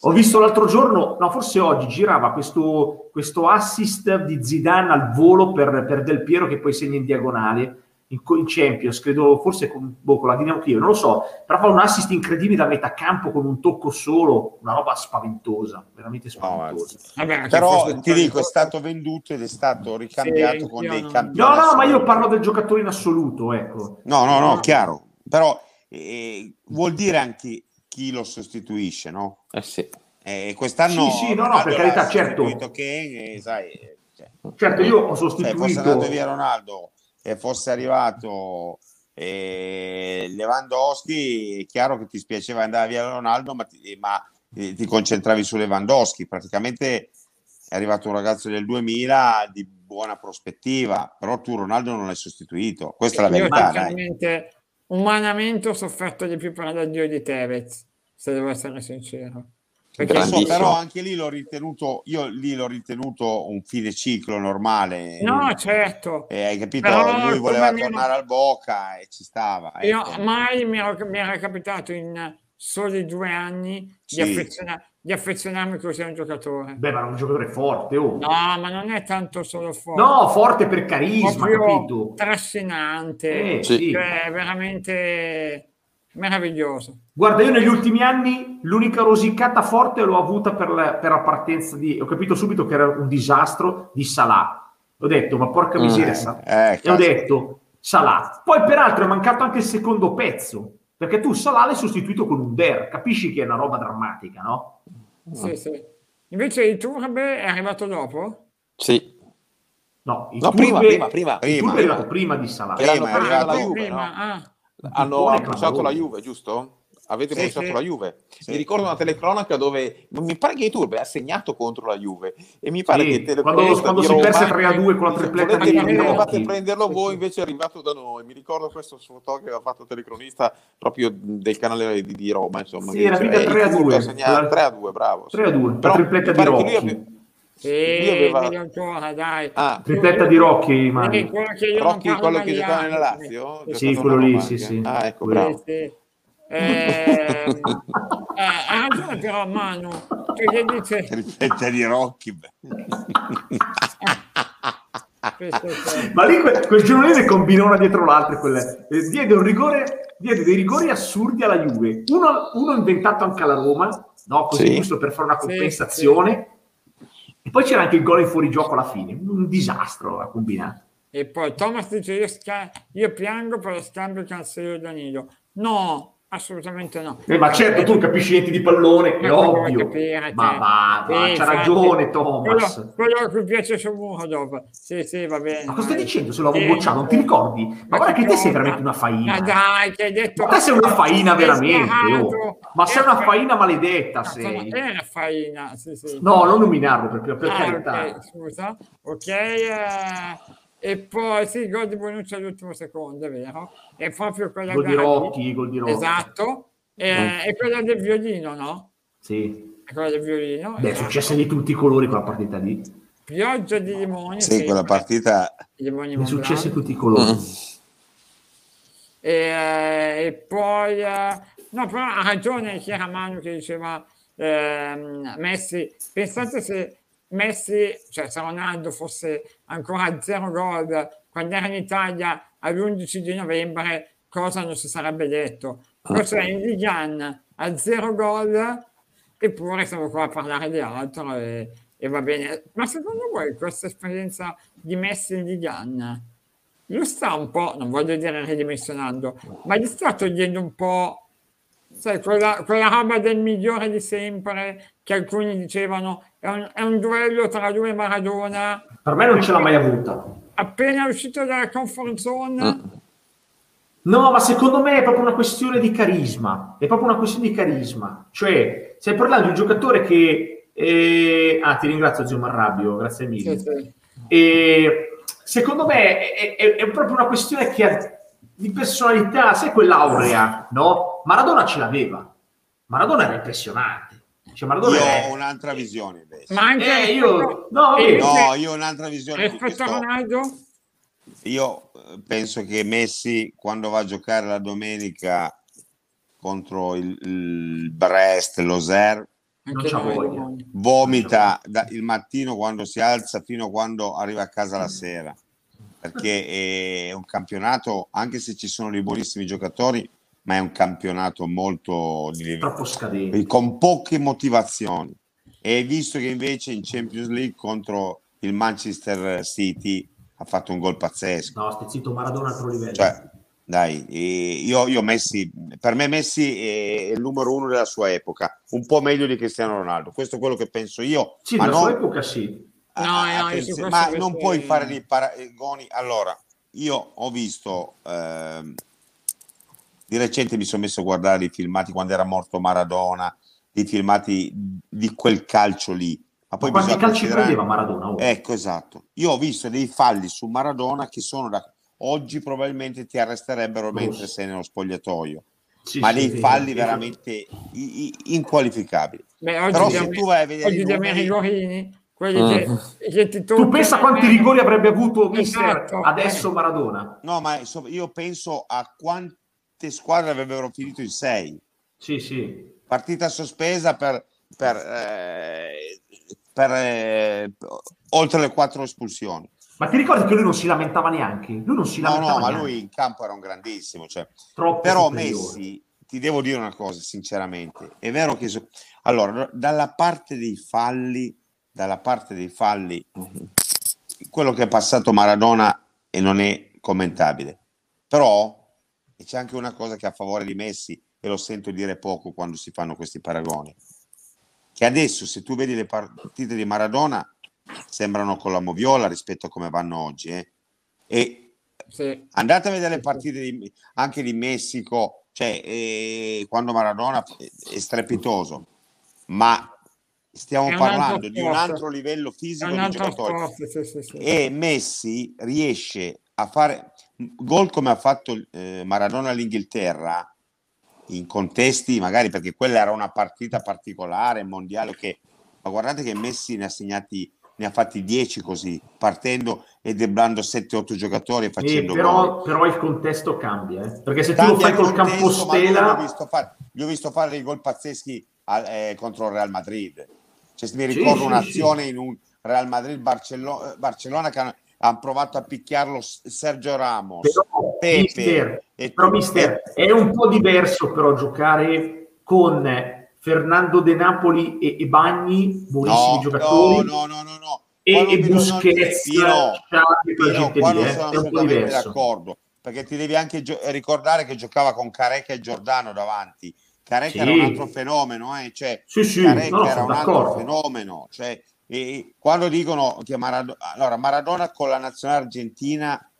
Ho visto l'altro giorno, no, forse oggi girava questo, questo assist di Zidane al volo per, per Del Piero che poi segna in diagonale in, in Champions, credo forse con, boh, con la Dinamo Kiev, non lo so, però fa un assist incredibile da metà campo con un tocco solo, una roba spaventosa, veramente spaventosa. Vabbè, anche Però ti dico, è stato venduto ed è stato ricambiato Sì, con dei non- campioni. No, no, ma io parlo del giocatore in assoluto, ecco. No, no, no, chiaro. Però eh, vuol dire anche chi lo sostituisce, no? Eh sì. Eh, quest'anno Sì, sì, no, no, per carità, certo. sostituito Kane, e, sai, eh, cioè, Certo, io ho se fosse sostituito... andato via Ronaldo e fosse arrivato eh, Lewandowski, è chiaro che ti spiaceva andare via Ronaldo, ma ti, ma, eh, ti concentravi su Lewandowski. Praticamente è arrivato un ragazzo del 2000 di buona prospettiva, però tu Ronaldo non l'hai sostituito. Questa è la Io verità, umanamente ho sofferto di più per l'addio di Tevez, se devo essere sincero. Perché so, però anche lì l'ho ritenuto, io lì l'ho ritenuto un fine ciclo normale. No, certo. Eh, hai capito? Però Lui voleva tornare al Boca e ci stava. Io ecco. mai mi, ero- mi era capitato in soli due anni di, Sì. affeziona- di affezionarmi così a un giocatore. Beh, ma era un giocatore forte, oh. No, ma non è tanto solo forte. No, forte per carisma, capito? trascinante, Eh, Sì. sì. cioè veramente meraviglioso. Guarda, io negli ultimi anni l'unica rosicata forte l'ho avuta per la, per la partenza di... Ho capito subito che era un disastro di Salah. Ho detto, ma porca Mm. miseria, Salah. Eh, E ho detto, Salah. Poi peraltro è mancato anche il secondo pezzo, perché tu Salah l'hai sostituito con un Der. Capisci che è una roba drammatica, no? Sì, sì. Invece il Turbe è arrivato dopo? Sì. No, il No, prima, Turbe- prima, prima. il Prima. Turbe è arrivato prima di Salah. Che l'hanno Prima, è preso arrivato- dalla Juve, prima, no? ah. Hanno bruciato la Juve, giusto? Avete Sì, bruciato sì. la Juve. Sì. Mi ricordo una telecronaca dove mi pare che Iturbe ha segnato contro la Juve e mi pare Sì, che il quando, quando si Roma perse 3-2 con la tripletta di a Gnocchi. prenderlo Sì, voi, invece è arrivato da noi. Mi ricordo questo foto che aveva fatto telecronista proprio del canale di, di Roma, insomma. Sì, era dice, finita "Eh, 3-2". Iturbe ha segnato La- 3-2, bravo. sì. 3-2, la Però tripletta di pare che Sì, Lui aveva- ancora, dai. Ah, Tripletta di Rocchi, Sì, Mani. quello che io non Rocchi, parlo quello che giocava nella. Lazio? Sì, Giocato quello a lì, sì, anche. sì. Ah, ecco, bravo. Sì, sì. [LAUGHS] Eh, eh, ha ragione però Manu, perché dice [LAUGHS] Ripete di Rocchi. [LAUGHS] Ma lì que- quel giornalese combinò una dietro l'altra. quelle- eh, diede un rigore, diede dei rigori assurdi alla Juve. Uno, uno inventato anche alla Roma, no? così Sì. giusto per fare una Sì, compensazione. E poi c'era anche il gol in fuorigioco alla fine. Un disastro ha combinato. E poi Thomas dice io, sca- io piango per lo scambio Cancelo e Danilo. No, assolutamente no. Eh, ma certo, tu non capisci niente di pallone, è Ma ovvio. capire, ma te? va, va, Sì, c'ha infatti, ragione Thomas. Quello, quello a cui piace sul muro dopo. Sì, sì, va bene. Ma cosa stai dicendo se l'avevo Sì. bocciato? Non ti ricordi? Ma guarda che te sei veramente una Ma faina. dai, che hai detto... Ma te sei una faina veramente, oh. Ma sei una Era- faina maledetta, sei. ma Era faina, sì, sì. No, non nominarlo proprio, per Ah, carità. ok, scusa. Ok, eh, e poi sì, il gol di Bonucci all'ultimo secondo, è vero? È proprio quella Gol di. Rocchi, gol di Rocchi. Esatto. E, è quella del violino, no? Sì. È quella del violino. Beh, è esatto. successa di tutti i colori quella partita lì. Pioggia di limoni. Sì, quella partita limoni È successa di tutti i colori. E, eh, e poi, eh, no, però ha ragione chi era Manu che diceva ehm, Messi. Pensate se Messi, cioè se Ronaldo fosse ancora a zero gol quando era in Italia all'11 di novembre, cosa non si sarebbe detto? Forse è in Ligan a zero gol, eppure siamo qua a parlare di altro e, e va bene. Ma secondo voi questa esperienza di Messi in Ligan lo sta un po', non voglio dire ridimensionando, ma gli sta togliendo un po', sai, quella, quella roba del migliore di sempre che alcuni dicevano è un, è un duello tra lui e Maradona. Per me non ce l'ha mai avuta. Appena uscito dalla comfort zone, Mm. No, ma secondo me è proprio una questione di carisma. È proprio una questione di carisma. Cioè, stai parlando di un giocatore che... eh, Ah, ti ringrazio Zio Marrabbio, grazie mille. sì, sì. E secondo me è, è- è proprio una questione che ha di personalità, sai quell'aurea, no? Maradona ce l'aveva. Maradona era impressionante. Cioè, Maradona Io è- ho un'altra visione invece. ma anche Eh, io- no, eh, No, io ho un'altra visione. rispetto a Ronaldo, Io eh, penso che Messi, quando va a giocare la domenica contro il, il Brest, l'Oser, vomita da- il mattino quando si alza fino a quando arriva a casa la sera. Perché è un campionato, anche se ci sono dei buonissimi giocatori, ma è un campionato molto con poche motivazioni. E visto che invece in Champions League contro il Manchester City ha fatto un gol pazzesco, No, stai zitto, Maradona a altro livello. cioè, dai, eh, io, io Messi, per me Messi è il numero uno della sua epoca, un po' meglio di Cristiano Ronaldo. Questo è quello che penso io. sì, ma non- sua epoca sì. Ah, No, no, questo ma non puoi fare dei paragoni. Allora, io ho visto ehm, di recente mi sono messo a guardare i filmati quando era morto Maradona, i filmati di quel calcio lì. Ma poi Ma quanti calci considerare- prendeva Maradona? oh? Ecco, esatto. Io ho visto dei falli su Maradona che sono da oggi probabilmente ti arresterebbero mentre Rossi. sei nello spogliatoio, Sì, ma sì, dei sì, falli sì. veramente i- i- inqualificabili. Beh, oggi Però se tu vai a vedere oggi numeri- rigorini, quelli Mm. che, che ti Tu pensa quanti rigori avrebbe avuto Esatto. adesso Maradona? No, ma io penso a quante squadre avrebbero finito in sei. Sì, sì. Partita sospesa per, per, eh, per, eh, oltre le quattro espulsioni. Ma ti ricordi che lui non si lamentava neanche? Lui non si No, lamentava no, ma neanche. lui in campo era un grandissimo. Cioè. Troppo Però superiore. Messi, ti devo dire una cosa, sinceramente, è vero che... so- Allora, dalla parte dei falli, dalla parte dei falli, quello che è passato Maradona e non è commentabile. Però e c'è anche una cosa che a favore di Messi, e lo sento dire poco quando si fanno questi paragoni, che adesso se tu vedi le partite di Maradona sembrano con la moviola rispetto a come vanno oggi. eh. E Sì. andate a vedere le partite di- anche di Messico, cioè eh, quando Maradona è strepitoso, ma stiamo parlando di un altro livello fisico di giocatori sì, sì. e Messi riesce a fare gol come ha fatto eh, Maradona all'Inghilterra in contesti magari perché quella era una partita particolare mondiale che ma guardate che Messi ne ha segnati ne ha fatti 10 così partendo e deblando 7-8 giocatori e Eh, facendo gol però, però il contesto cambia, eh. perché se tu lo Cambia fai col contesto, Campostela, l'ho visto fare- gli ho visto fare dei gol pazzeschi al- eh, contro il Real Madrid. Cioè, mi ricordo sì, un'azione in un Real Madrid-Barcellona Barcellona che hanno, provato a picchiarlo Sergio Ramos, però, Pepe mister, e però mister, è un po' diverso però giocare con Fernando De Napoli e, e Bagni, buonissimi No, giocatori, no, no, no, no. e, e Busquets, Pino, gente qua non eh. sono assolutamente diverso. d'accordo perché ti devi anche gio- ricordare che giocava con Careca e Giordano davanti. Careca Sì. era un altro fenomeno, eh? cioè, Sì, sì, Careca no, no, era un altro d'accordo. fenomeno. Cioè, e quando dicono che Maradona, allora, Maradona con la nazionale argentina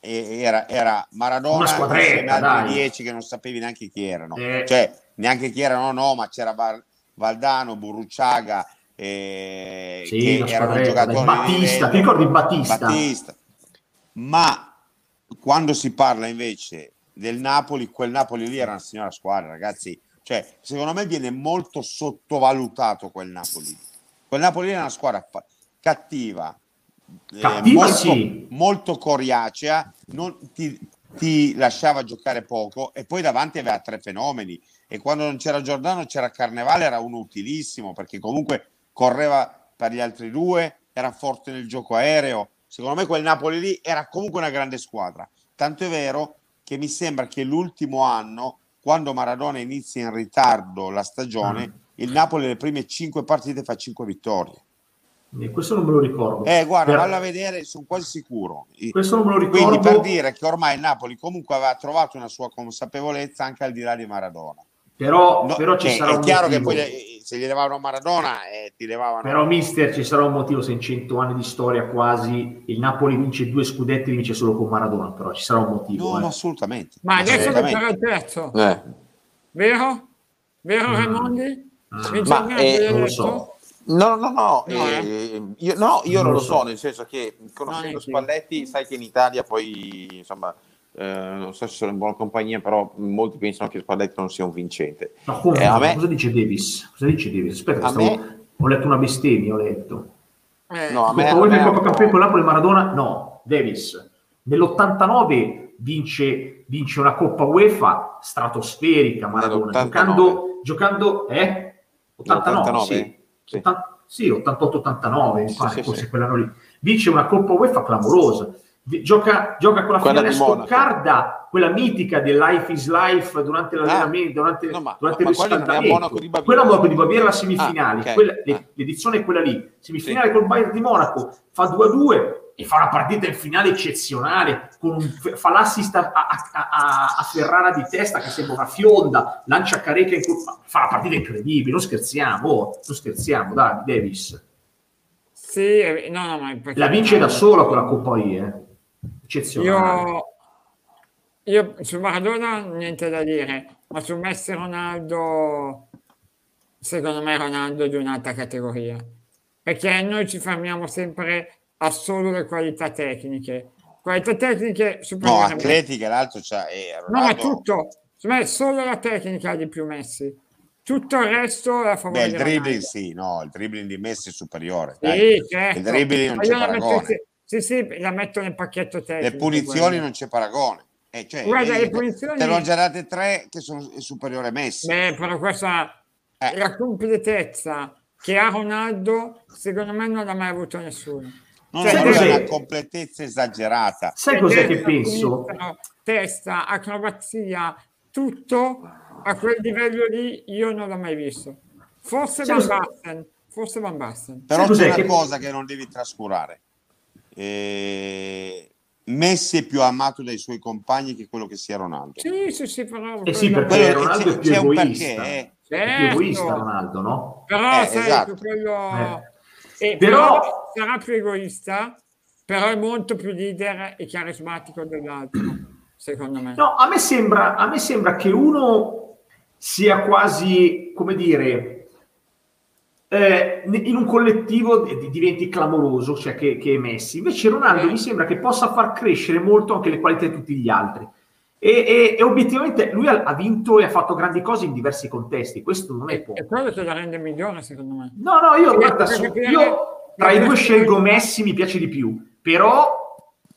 era, era Maradona insieme ad altri dai. dieci che non sapevi neanche chi erano. Eh. Cioè, neanche chi erano, no, ma c'era Val- Valdano, Burruciaga, eh, Sì, che erano giocatori di Battista, ti ricordi Battista? Battista. Ma quando si parla invece del Napoli, quel Napoli lì era una signora squadra, ragazzi. Cioè, secondo me viene molto sottovalutato quel Napoli. Quel Napoli era una squadra fa- cattiva, eh, Cattiva, molto, sì. molto coriacea, non ti, ti lasciava giocare poco e poi davanti aveva tre fenomeni. E quando non c'era Giordano c'era Carnevale, era uno utilissimo perché comunque correva per gli altri due, era forte nel gioco aereo. Secondo me quel Napoli lì era comunque una grande squadra. Tanto è vero che mi sembra che l'ultimo anno, quando Maradona inizia in ritardo la stagione, Mm. Il Napoli le prime cinque partite fa cinque vittorie. E questo non me lo ricordo. Eh, guarda, Per- vallo a vedere, sono quasi sicuro. Questo non me lo ricordo. Quindi per dire che ormai il Napoli comunque aveva trovato una sua consapevolezza anche al di là di Maradona. Però, No, però ci eh, sarà è un chiaro che motivo. poi eh, se gli levavano Maradona eh, ti levavano Però, mister, ci sarà un motivo se in 100 anni di storia quasi il Napoli vince due scudetti, li vince solo con Maradona. Però ci sarà un motivo. No, eh. assolutamente. Ma adesso vincerà il terzo, Eh. vero? Vero Mm. Raimondi? Mm. Vince Ma, eh, non lo so. No, no, no, No, eh, io, no, io non, Non lo so, so. nel senso che conoscendo. Spalletti, sai che in Italia poi, insomma, eh, non so se sono in buona compagnia, però molti pensano che Spalletti non sia un vincente. No, come? Eh, a me- Cosa dice Davis? Cosa dice Davis? Aspetta, stavo- me- ho letto una bestemmia, ho letto. Eh, No, a me- a me- Coppa Campione con Napoli e Maradona? No, Davis. Nell'89 vince, vince una Coppa UEFA stratosferica Maradona, Nell'89? giocando, giocando, eh? 89, Nell'89? sì. Sì. 80 sì, 88-89, mi Sì, sì, forse sì. quell'anno lì. Vince una Coppa UEFA clamorosa. Gioca, gioca con la Quella finale. Stoccarda, quella mitica del Life is Life durante l'allenamento, durante, Ah. no, ma- durante ma il riscaldamento. Monaco di Baviera. Quella a Monaco di Baviera la semifinale, Ah, ok. quella- Ah. l'edizione è quella lì. Semifinale col Bayern di Monaco, fa 2-2 e fa una partita in finale eccezionale, con un, fa l'assist a, a- a- a Ferrara di testa che sembra una fionda, lancia Careca in curva, fa una partita incredibile, non scherziamo, oh, non scherziamo, dai, Davis. Sì, no, no, ma La vince da sola quella Coppa lì, eh. eccezionale. Io, io su Maradona niente da dire, ma su Messi Ronaldo, secondo me Ronaldo è di un'altra categoria. Perché noi ci fermiamo sempre a solo le qualità tecniche. Qualità tecniche No, superiori. atletica, l'altro c'ha... eh, No, ma tutto. Secondo me solo la tecnica ha di più Messi. Tutto il resto è a favore Beh, il dribbling sì, no, il dribbling di Messi è superiore. Sì, certo. Il dribbling non Ma c'è metto- paragone. sì, sì, la metto nel pacchetto tecnico. Le punizioni quella. non c'è paragone. Eh, cioè, Guarda, eh, le punizioni- Te ne ho già date tre che sono è superiore a Messi. Beh, però questa Eh. la completezza che ha Ronaldo, secondo me non l'ha mai avuto nessuno. Non cioè, è una completezza esagerata. Sai cos'è che Testa, penso? Testa, acrobazia, tutto a quel livello lì io non l'ho mai visto. Forse Sai Van Basten, forse Van Basten. Però Sai c'è una che- cosa che non devi trascurare. Eh, Messi è più amato dai suoi compagni che quello che sia Ronaldo. Sì, sì, sì, però... Eh sì, perché Ronaldo c'è- è più c'è un egoista. perché, eh. È più Certo. egoista Ronaldo, no? Però, Eh, sai, esatto. quello... Eh. Però- però sarà più egoista, però è molto più leader e carismatico dell'altro, secondo me. No, a me sembra, a me sembra che uno sia quasi, come dire, eh, in un collettivo di- diventi clamoroso, cioè che, che è Messi. Invece Ronaldo Eh. mi sembra che possa far crescere molto anche le qualità di tutti gli altri. E, e- e obiettivamente lui ha, ha vinto e ha fatto grandi cose in diversi contesti. Questo non è poco. è quello che la rende migliore, secondo me. No, no, io, guarda, su- io tra i due scelgo Messi, mi piace di più, però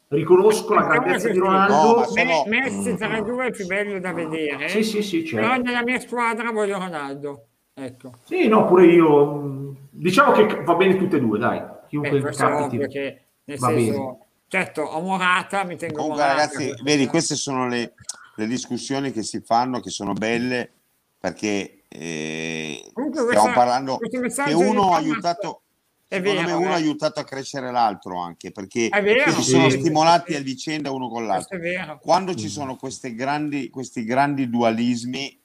riconosco la grandezza di Ronaldo. No, sono- Me- Messi tra i due è più bello da vedere, Sì, sì, sì, certo. però nella mia squadra voglio Ronaldo. Ecco. Sì, no, pure io. mh, Diciamo che va bene tutte e due, dai. Chiunque Beh, capiti. che, nel Va senso, bene. certo, ho Morata, mi tengo Comunque, Morata. ragazzi, vedi, queste sono le, le discussioni che si fanno, che sono belle, perché eh, stiamo questa- parlando che uno ha aiutato, è secondo vero, me uno eh. ha aiutato a crescere l'altro anche, perché vero, si sono sì. stimolati a vicenda uno con l'altro. è vero. Quando ci sono queste grandi, questi grandi dualismi,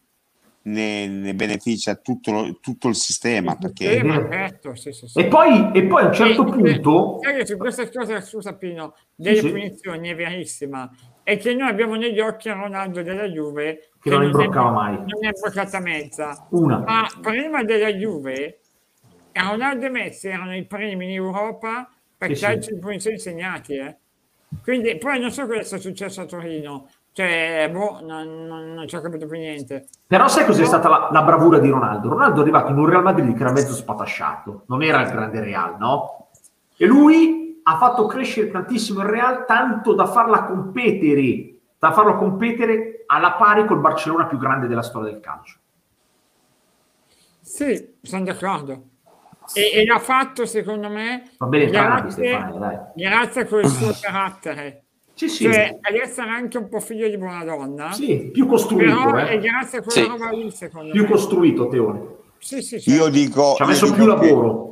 ne, ne beneficia tutto, tutto il sistema, perché Sì, ma certo, sì, sì, sì. E poi, e poi a un certo E- punto. che su questa cosa, scusa Pino, delle punizioni è verissima. È che noi abbiamo negli occhi Ronaldo della Juve Che non è- imbroccava mai. Non è imbroccata mezza. Una. Ma prima della Juve, Ronaldo e Messi erano i primi in Europa per Sì, sì. calci di punizioni segnati. Eh. Quindi poi non so cosa sia successo a Torino. Cioè, boh, non, non, non ci ho capito più niente. Però sai cos'è stata la, la bravura di Ronaldo? Ronaldo è arrivato in un Real Madrid che era mezzo spatasciato, non era il grande Real, no? E lui ha fatto crescere tantissimo il Real, tanto da farla competere, da farlo competere alla pari col Barcellona più grande della storia del calcio. Sì, sono d'accordo. E, e l'ha fatto, secondo me, Va bene grazie, Stefano, dai. grazie col suo [CLEARS THROAT] carattere. Sì, sì, Cioè, ad essere anche un po' figlio di buona donna, sì, più costruito, però è eh. grazie a quella Sì. roba lì, secondo più me. costruito, Teone. Sì, sì, sì. io dico... Ci ha messo più che- lavoro.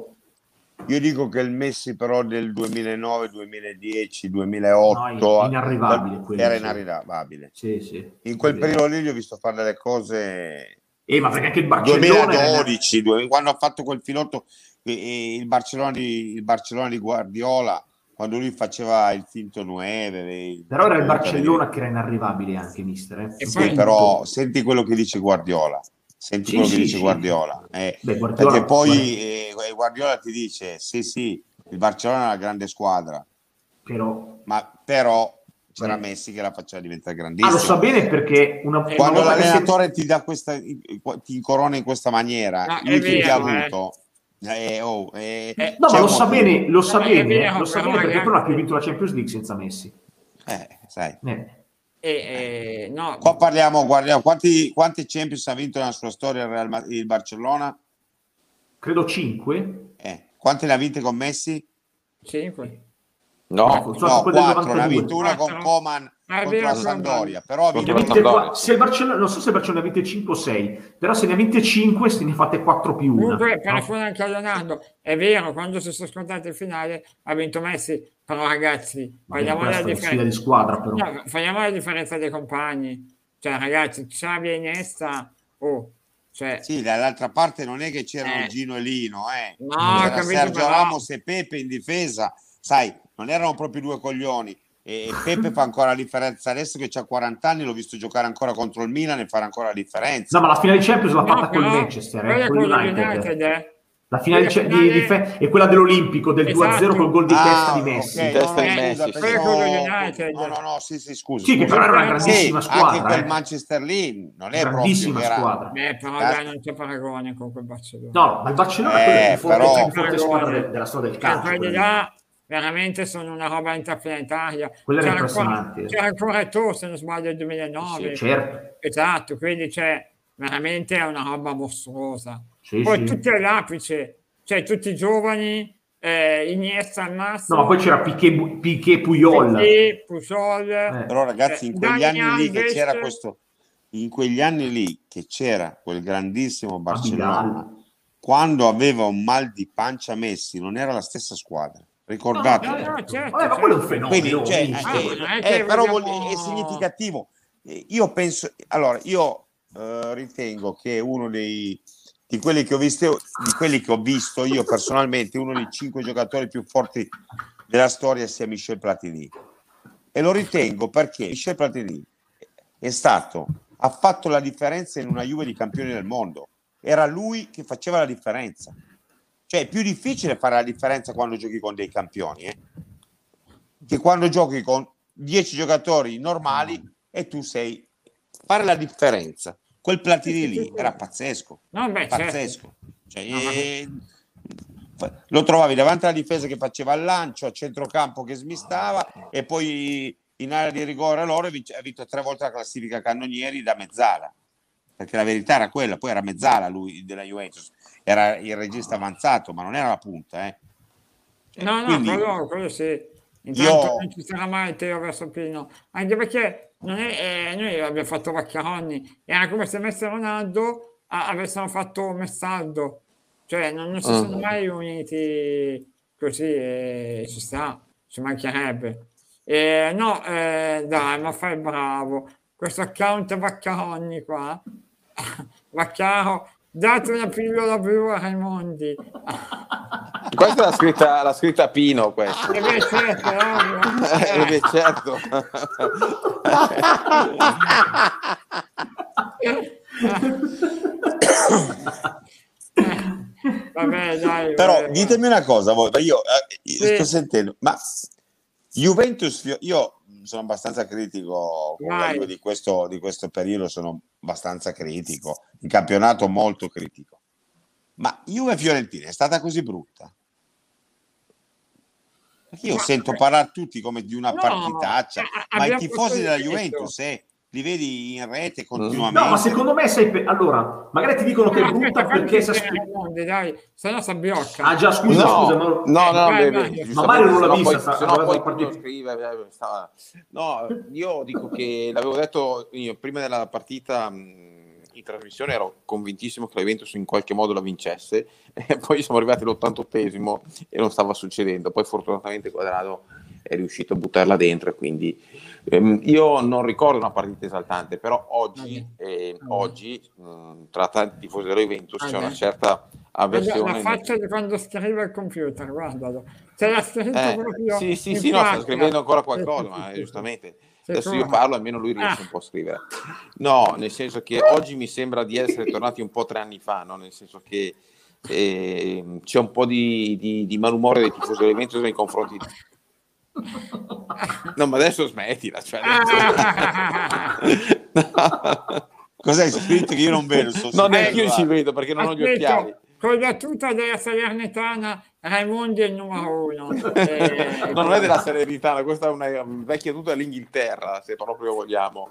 Io dico che il Messi però del 2009, 2010, 2008 No, inarrivabile quello, era inarrivabile. Sì, sì. In quel periodo lì gli ho visto fare delle cose Eh, ma perché anche il Barcellona era- 2012, due- quando ha fatto quel filotto eh, il Barcellona di, il Barcellona di Guardiola, quando lui faceva il finto 9. Però era il Barcellona che era inarrivabile anche, mister. eh. E Sì, però senti quello che dice Guardiola. Senti Sì, quello che sì, dice sì. Guardiola. eh. Beh, Guardiola- Perché poi eh, Guardiola ti dice: sì, sì, il Barcellona è una grande squadra, Però... ma però c'era Eh. Messi che la faceva diventare Ah, grandissima. lo sa bene perché una, una Quando che si- l'allenatore ti dà questa, ti incorona in questa maniera, No, è lui che ti ha eh. avuto. eh, oh, eh, Eh, No, ma lo sa bene, lo sa bene, lo sa però bene perché non ha più vinto la Champions League senza Messi. Eh, sai. Eh. No, Qua parliamo, guardiamo quanti, quanti Champions ha vinto nella sua storia il, Real il Barcellona? Credo 5. Eh, quante ne ha vinte con Messi? 5. No, Sono No, quelle del quattro, ne ha 92. vinto una con. Coman Ah, è contro la. Sampdoria, però ha vinto Sampdoria, se il Barcellona, non so se il Barcellona ha vinte 5 o 6, però se ne ha vinte 5 se ne fate 4 più una. Comunque, per no? rispondere anche a Leonardo, è vero, quando si sono scontati in finale ha vinto Messi, però ragazzi, vogliamo la differenza. di squadra però. No, facciamo la differenza dei compagni. Cioè, ragazzi, Xavi e Iniesta, oh, cioè, Sì, dall'altra parte non è che c'erano Eh. Gino e Lino, eh. No, Sergio però- Ramos e Pepe in difesa, sai, non erano proprio due coglioni. E e Pepe fa ancora la differenza adesso che ha 40 anni, l'ho visto giocare ancora contro il Milan e fare ancora la differenza. No, ma la finale di Champions l'ha no, fatta con il però, Manchester, eh, con quella l'United. United, eh. La finale di, Quella di- di- finale- è quella dell'Olimpico del 2-0 Esatto. col gol di Ah, testa di Messi. ok, Di testa di no, Messi, scusa. No, no, no, sì, sì, scusa. Sì, che però era una grandissima Sì, squadra. anche quel eh. Manchester lì non è grandissima proprio squadra. Beh, però dai, non c'è paragone con quel Barcellona. No, ma il Barcellona Eh, è quella più forte, però- la più forte squadra de- della storia del Cioè, calcio. Veramente sono una roba interplanetaria. Quello era C'era ancora, c'era ancora tu, se non sbaglio, nel 2009. Sì, certo. Esatto, quindi c'è veramente è una roba mostruosa. Sì, Poi sì. tutti all'apice, cioè tutti giovani, eh, Iniesta al massimo. No, ma poi c'era Piquet, Piquet Puyol. Piqué, Pujol, Eh. Però ragazzi, in Eh, quegli Dani anni lì che Alves- c'era questo in quegli anni lì che c'era quel grandissimo Barcellona, quando aveva un mal di pancia Messi, non era la stessa squadra. Ricordate? No, no, certo, Vabbè, ma quello è un certo. fenomeno. Quindi, cioè, mister. Ah, eh, eh, che però vogliamo- vuol- è significativo. Eh, Io penso, allora, io eh, ritengo che uno dei di quelli che ho visto, di quelli che ho visto io personalmente, uno dei cinque giocatori più forti della storia sia Michel Platini. E lo ritengo perché Michel Platini è stato, ha fatto la differenza in una Juve di campioni del mondo. Era lui che faceva la differenza. Cioè, è più difficile fare la differenza quando giochi con dei campioni, eh? che quando giochi con 10 giocatori normali e tu sei fare la differenza. Quel Platini lì era pazzesco, No, beh, certo. pazzesco. Cioè, No, ma- eh, lo trovavi davanti alla difesa che faceva il lancio, a centrocampo che smistava e poi in area di rigore loro ha vinto tre volte la classifica cannonieri da mezzala. Perché la verità era quella, poi era mezzala lui della Juventus, era il regista avanzato, ma non era la punta, eh. No, no, Quindi- quello, quello sì. Intanto Io- non ci sarà mai Teo verso Pino, anche perché è, eh, noi abbiamo fatto Vaccaroni, era come se Messi e Ronaldo a- avessero fatto Messaldo, cioè non, non si Mm. sono mai uniti così e ci sta, ci mancherebbe. Eh, no, eh, dai, ma fai bravo, questo account Vaccaroni qua, [LAUGHS] Vaccaro, date una pillola blu a Raimondi. Questa l'ha scritta, l'ha scritta Pino, questa. E beh, certo, ovvio. [LAUGHS] Eh, beh, certo. [LAUGHS] Vabbè, dai. Però vabbè, ditemi una cosa, voi, io eh, Sì. sto sentendo, ma Juventus, io sono abbastanza critico di questo, di questo periodo, sono abbastanza critico, in campionato molto critico. Ma Juve Fiorentina è stata così brutta? Perché io Ma- sento parlare tutti come di una No, partitaccia, a- ma i tifosi della il Juventus, eh, li vedi in rete continuamente. No, ma secondo me sei pe- allora, magari ti dicono che è No, brutta perché si finire aspe- Raimondi, dai, se no si abbiocca. Ah già, scusa, no, scusa, no, no. no, no, Vai, beh, vai. beh, Ma Mario non l'ha vista, poi- sennò aveva poi partita. Scrive, eh, stava- No, io dico che l'avevo detto io prima della partita mh, in trasmissione ero convintissimo che la Juventus in qualche modo la vincesse, [LAUGHS] e poi siamo arrivati all'88esimo e non stava succedendo. Poi fortunatamente Quadrado è riuscito a buttarla dentro e quindi ehm, io non ricordo una partita esaltante, però oggi, eh, oggi mh, tra tanti tifosi della Juventus c'è una certa avversione. La faccia di quando scrive il computer, guardalo. Se l'ha scritto Eh, proprio sì, sì, sì, no, sta scrivendo ancora qualcosa, ma [LAUGHS] giustamente. Adesso io parlo, almeno lui riesce Ah. un po' a scrivere. No, nel senso che oggi mi sembra di essere tornati un po' tre anni fa, no? nel senso che ehm, c'è un po' di, di- di malumore dei tifosi della Juventus nei confronti [LAUGHS] No, ma adesso smettila. Cioè adesso- [LAUGHS] Cos'hai scritto che io non vedo? No, neanche io ci vedo perché non ho gli occhiali. con la tuta della Salernitana Raimondi è il numero uno. Eh, [LAUGHS] No, non è della Salernitana, questa è una vecchia tuta dell'Inghilterra, se proprio vogliamo.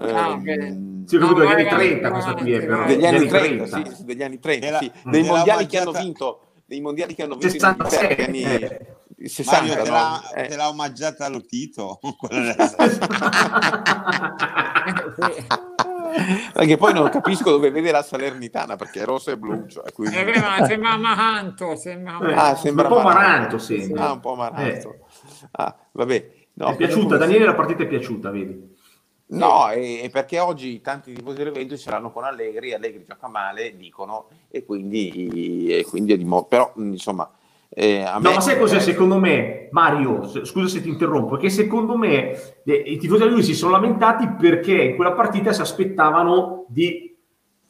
Ah, ok. Sì, No, degli anni magari 30 questa qui è però. degli anni 30, 30. sì, degli anni 30, Della- sì. dei mondiali che hanno vinto, dei mondiali che hanno vinto in Inghilterra, 67. gli anni Mario, 60, te no? l'ha, Eh. te l'ha omaggiata allo Tito? [LAUGHS] Perché [LAUGHS] poi non capisco dove vede la Salernitana perché è rossa e blu. Cioè, quindi- È vero, ma sembra Amaranto, sembra Eh, Ah, sembra un po' Amaranto. Maranto sembra. Ah, un po' amaranto. Eh. Ah, vabbè. No, è piaciuta, Daniele la partita è piaciuta, vedi? No, e, perché oggi tanti tifosi dell'evento ce l'hanno con Allegri, Allegri gioca male, dicono, e quindi, e quindi è di mo- però insomma, eh, a me... No, ma sai cos'è secondo me, Mario? Scusa se ti interrompo, che secondo me eh, i tifosi di lui si sono lamentati perché in quella partita si aspettavano di,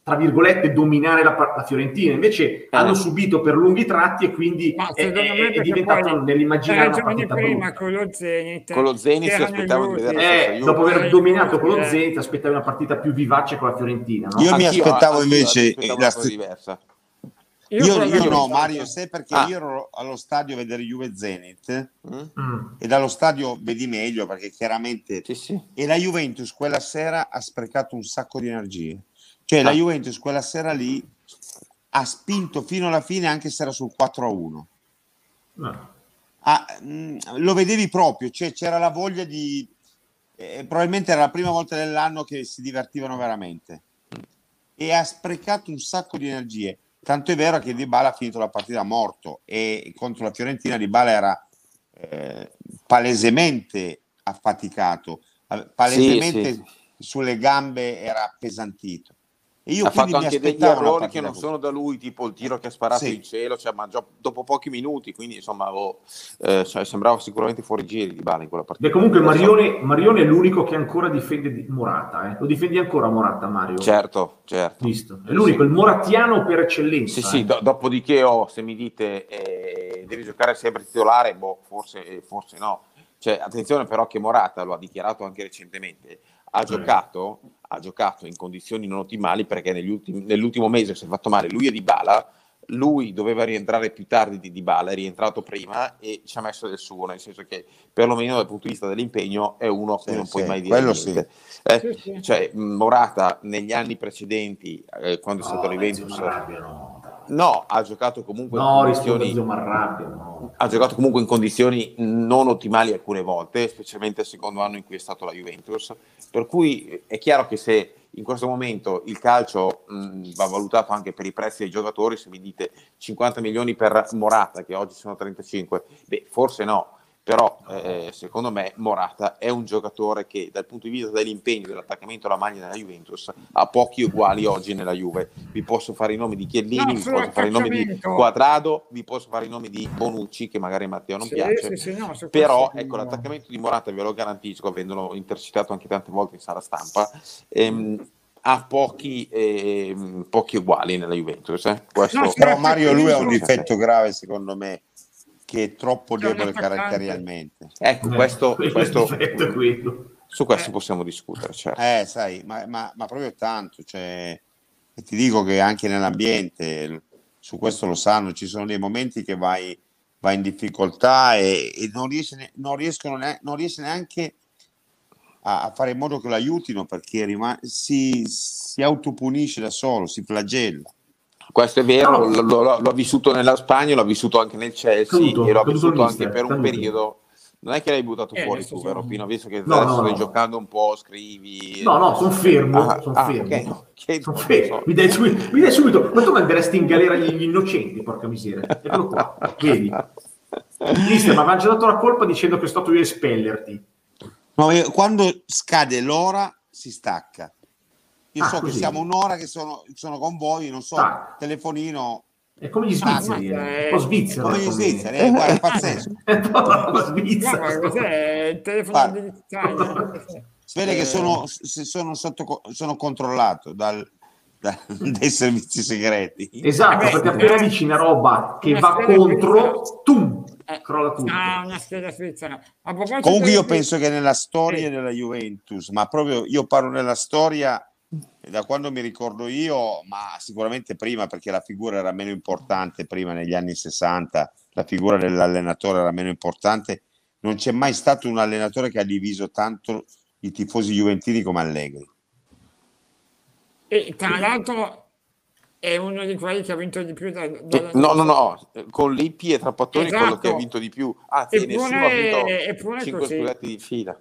tra virgolette, dominare la, la Fiorentina. Invece hanno subito per lunghi tratti e quindi Ma è, è- è poi nell'immaginario una partita prima brutta. con lo Zenit Con lo Zenit si aspettavano di vedere la Eh, Juve. dopo aver Eh, dominato con lo eh. Zenit aspettavi una partita più vivace con la Fiorentina, no? Io mi aspettavo anch'io invece la una cosa st- diversa. Io, io che no, Mario, sai perché Ah. io ero allo stadio a vedere Juve Zenit Mm? Mm. e dallo stadio vedi meglio perché chiaramente Sì, sì. e la Juventus quella sera ha sprecato un sacco di energie. Cioè la Ah. Juventus quella sera lì ha spinto fino alla fine anche se era sul 4 a 1. No. Ah, mh, lo vedevi proprio, cioè c'era la voglia di... eh, probabilmente era la prima volta dell'anno che si divertivano veramente e ha sprecato un sacco di energie. Tanto è vero che Di Bala ha finito la partita morto e contro la Fiorentina Di Bala era eh, palesemente affaticato, palesemente Sì, sulle gambe era appesantito. E io ha fatto mi anche degli errori che non sono da lui, tipo il tiro che ha sparato Sì. in cielo, cioè, ma già dopo pochi minuti, quindi insomma avevo- eh, cioè, sembrava sicuramente fuori giri di Bala in quella partita. Beh, comunque Marione, Marione è l'unico che ancora difende di- Morata, eh. lo difendi ancora Morata Mario? Certo, certo. Visto. È l'unico, il moratiano per eccellenza. Sì, sì, eh. do- dopodiché oh, se mi dite eh, devi giocare sempre titolare, boh, forse, eh, forse no. Cioè, attenzione però che Morata lo ha dichiarato anche recentemente, ha giocato, ha giocato in condizioni non ottimali perché negli ultimi- nell'ultimo mese si è fatto male lui e Dybala, lui doveva rientrare più tardi di Dybala, è rientrato prima e ci ha messo del suo, nel senso che perlomeno dal punto di vista dell'impegno è uno Sì, che non puoi sì, mai dire. Eh, Sì, sì. Cioè, Morata negli anni precedenti, eh, quando è stato No, alla dai, zio Juventus, no. Ha giocato comunque in No, a condizioni Marrabbia, no. ha giocato comunque in condizioni non ottimali alcune volte, specialmente il secondo anno in cui è stato la Juventus. Per cui è chiaro che se in questo momento il calcio mh, va valutato anche per i prezzi dei giocatori, se mi dite 50 milioni per Morata, che oggi sono 35, beh, forse no. Però eh, secondo me Morata è un giocatore che dal punto di vista dell'impegno, dell'attaccamento alla maglia della Juventus ha pochi uguali oggi nella Juve. Vi posso fare i nomi di Chiellini, No, vi posso fare i nomi di. Quadrado, vi posso fare i nomi di Bonucci che magari a Matteo non Sì, piace. sì, sì, no, Però ecco l'attaccamento di Morata ve lo garantisco, avendolo intercettato anche tante volte in sala stampa, ehm, ha pochi, ehm, pochi uguali nella Juventus. eh. Questo- Però Mario lui ha un difetto grave secondo me che è troppo debole caratterialmente. Ecco, Eh, questo, questo- quello. su questo Eh. possiamo discutere, certo. Eh, sai, ma, ma- ma proprio tanto, cioè, e ti dico che anche nell'ambiente, su questo lo sanno, ci sono dei momenti che vai, vai in difficoltà e, e non, riesce ne- non riescono ne- non riesce neanche a, a fare in modo che lo aiutino perché rima- si, si autopunisce da solo, si flagella. Questo è vero, No. lo ha vissuto nella Spagna, l'ha vissuto anche nel Chelsea Caduto, e il vissuto anche per un caduto. periodo Non è che l'hai buttato Eh, fuori tu, sono- vero Pino? Visto che No, adesso no, stai no. giocando un po', scrivi... No, no, sono fermo. Ah, sono ah, fermo. ok, no, chiedo, Sono non fermo. so. Mi, dai subito, mi dai subito. Ma tu manderesti in galera gli gli innocenti, porca miseria. Eccolo qua, vedi. Mister, mi aveva già dato la colpa dicendo che sto stato io a espellerti. No, quando scade l'ora si stacca. Io Ah, so che così. siamo un'ora che sono, sono con voi, non so, Ah. telefonino È come gli Ah, svizzeri, ma- eh. un po' svizzero. come gli svizzeri, eh, guarda, è [LAUGHS] pazzesco. Ma cos'è il telefono? Si vede Eh. che sono, se- sono, sotto, sono controllato dal- da- [LAUGHS] dai servizi segreti. Esatto, Eh perché appena eh, dici una roba che una va contro, tum, Eh, crolla tutto. Ah, una scheda svizzera. Comunque io penso che nella storia Sì. della Juventus, ma proprio io parlo nella storia da quando mi ricordo io, ma sicuramente prima perché la figura era meno importante prima negli anni 60, la figura dell'allenatore era meno importante, non c'è mai stato un allenatore che ha diviso tanto i tifosi juventini come Allegri. E tra l'altro è uno di quelli che ha vinto di più da, dalla- No, no, no, con Lippi e Trapattoni è quello Esatto. che ha vinto di più. Anzi, Eppure- nessuno ha vinto eppure 5 così. scudetti di fila.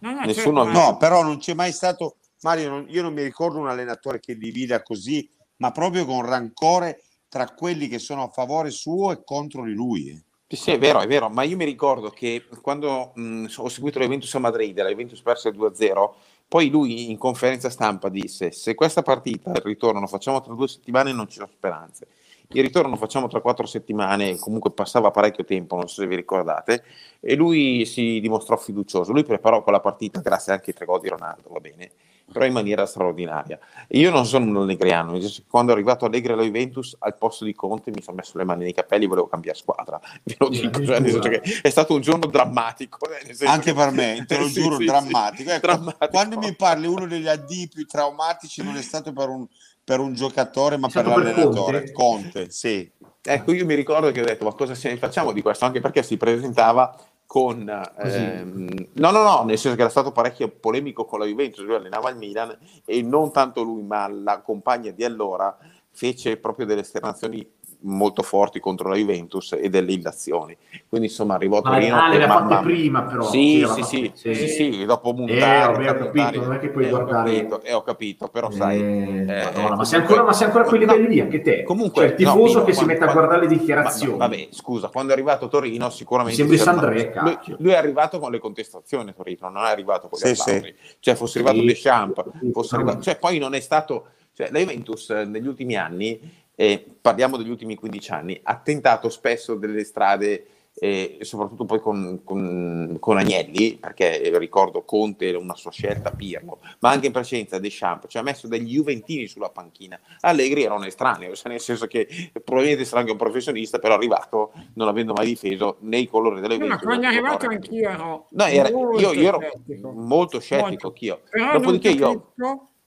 No, no, Nessuno ha certo, No, però non c'è mai stato, Mario, non- io non mi ricordo un allenatore che divida così, ma proprio con rancore tra quelli che sono a favore suo e contro di lui. eh. Sì, è vero, è vero, ma io mi ricordo che quando mh, ho seguito la Juventus a Madrid, la Juventus perse 2-0, poi lui in conferenza stampa disse se questa partita, il ritorno, lo facciamo tra due settimane non ci sono speranze. Il ritorno lo facciamo tra quattro settimane, comunque passava parecchio tempo, non so se vi ricordate, e lui si dimostrò fiducioso. Lui preparò quella partita grazie anche ai tre gol di Ronaldo, va bene, però in maniera straordinaria. Io non sono un allegriano, quando è arrivato Allegri alla Juventus, al posto di Conte mi sono messo le mani nei capelli e volevo cambiare squadra. [LAUGHS] Ve lo dico, cioè, nel senso che è stato un giorno drammatico. eh, nel senso Anche che- per me, te lo [LAUGHS] Sì, giuro, sì, drammatico. sì, Ecco, drammatico. Quando mi parli uno degli addii più traumatici non è stato per un, per un giocatore, ma per l'allenatore. Conte? Conte, sì. Ecco, io mi ricordo che ho detto, ma cosa ce ne facciamo di questo? Anche perché si presentava con... ehm, no, no, no, nel senso che era stato parecchio polemico con la Juventus, lui allenava il Milan e non tanto lui, ma la compagna di allora fece proprio delle esternazioni molto forti contro la Juventus e delle illazioni. Quindi insomma arrivò a Torino... ah, le e aveva ma- fatte ma- prima, però. Sì, sì, fatte- sì, sì, sì, dopo Eh, montare, vabbè, ho capito, non è che puoi eh, guardare- Ho capito, eh, ho capito, però sai... Eh, eh, Madonna, ma eh, sei ancora, ma sei ancora a quei no, livelli lì, anche te. Comunque, Cioè, il tifoso no, Pino, che si mette a guardare le dichiarazioni. ma- vabbè, scusa, quando è arrivato a Torino sicuramente... Sembri Sandré, lui, è arrivato con le contestazioni a Torino, non è arrivato con gli Sì, applausi. Cioè fosse arrivato Sì. Deschamps, Sì, fosse arrivato... Cioè poi non è stato... Cioè, la Juventus eh, negli ultimi anni, eh, parliamo degli ultimi 15 anni, ha tentato spesso delle strade... eh, soprattutto poi con, con, con Agnelli, perché ricordo Conte una sua scelta, Pirlo, ma anche in precedenza Deschamps, cioè ha messo degli Juventini sulla panchina. Allegri era un estraneo, cioè nel senso che probabilmente sarà anche un professionista, però è arrivato non avendo mai difeso né i colori delle No, ma Juventus. quando è arrivato anch'io ero No, era- molto io, io ero scettico. molto scettico Molto. anch'io. Però Dopodiché io,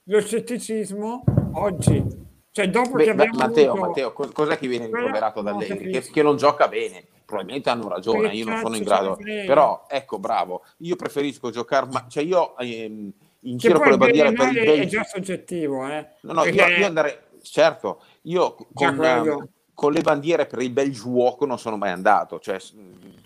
lo scetticismo oggi. Cioè, dopo Beh, che abbiamo Matteo, avuto... Matteo, cos- cos'è che viene Però rimproverato da Allegri? Che, che non gioca bene. Probabilmente hanno ragione, Che io non sono in grado. Però, ecco, bravo, io preferisco giocare, ma cioè io ehm, in Che giro con le bandiere per il male è Belgio. già soggettivo, eh. No, no, io, Perché- io andrei, certo, io con, ehm, con le bandiere per il Belgiuoco non sono mai andato, cioè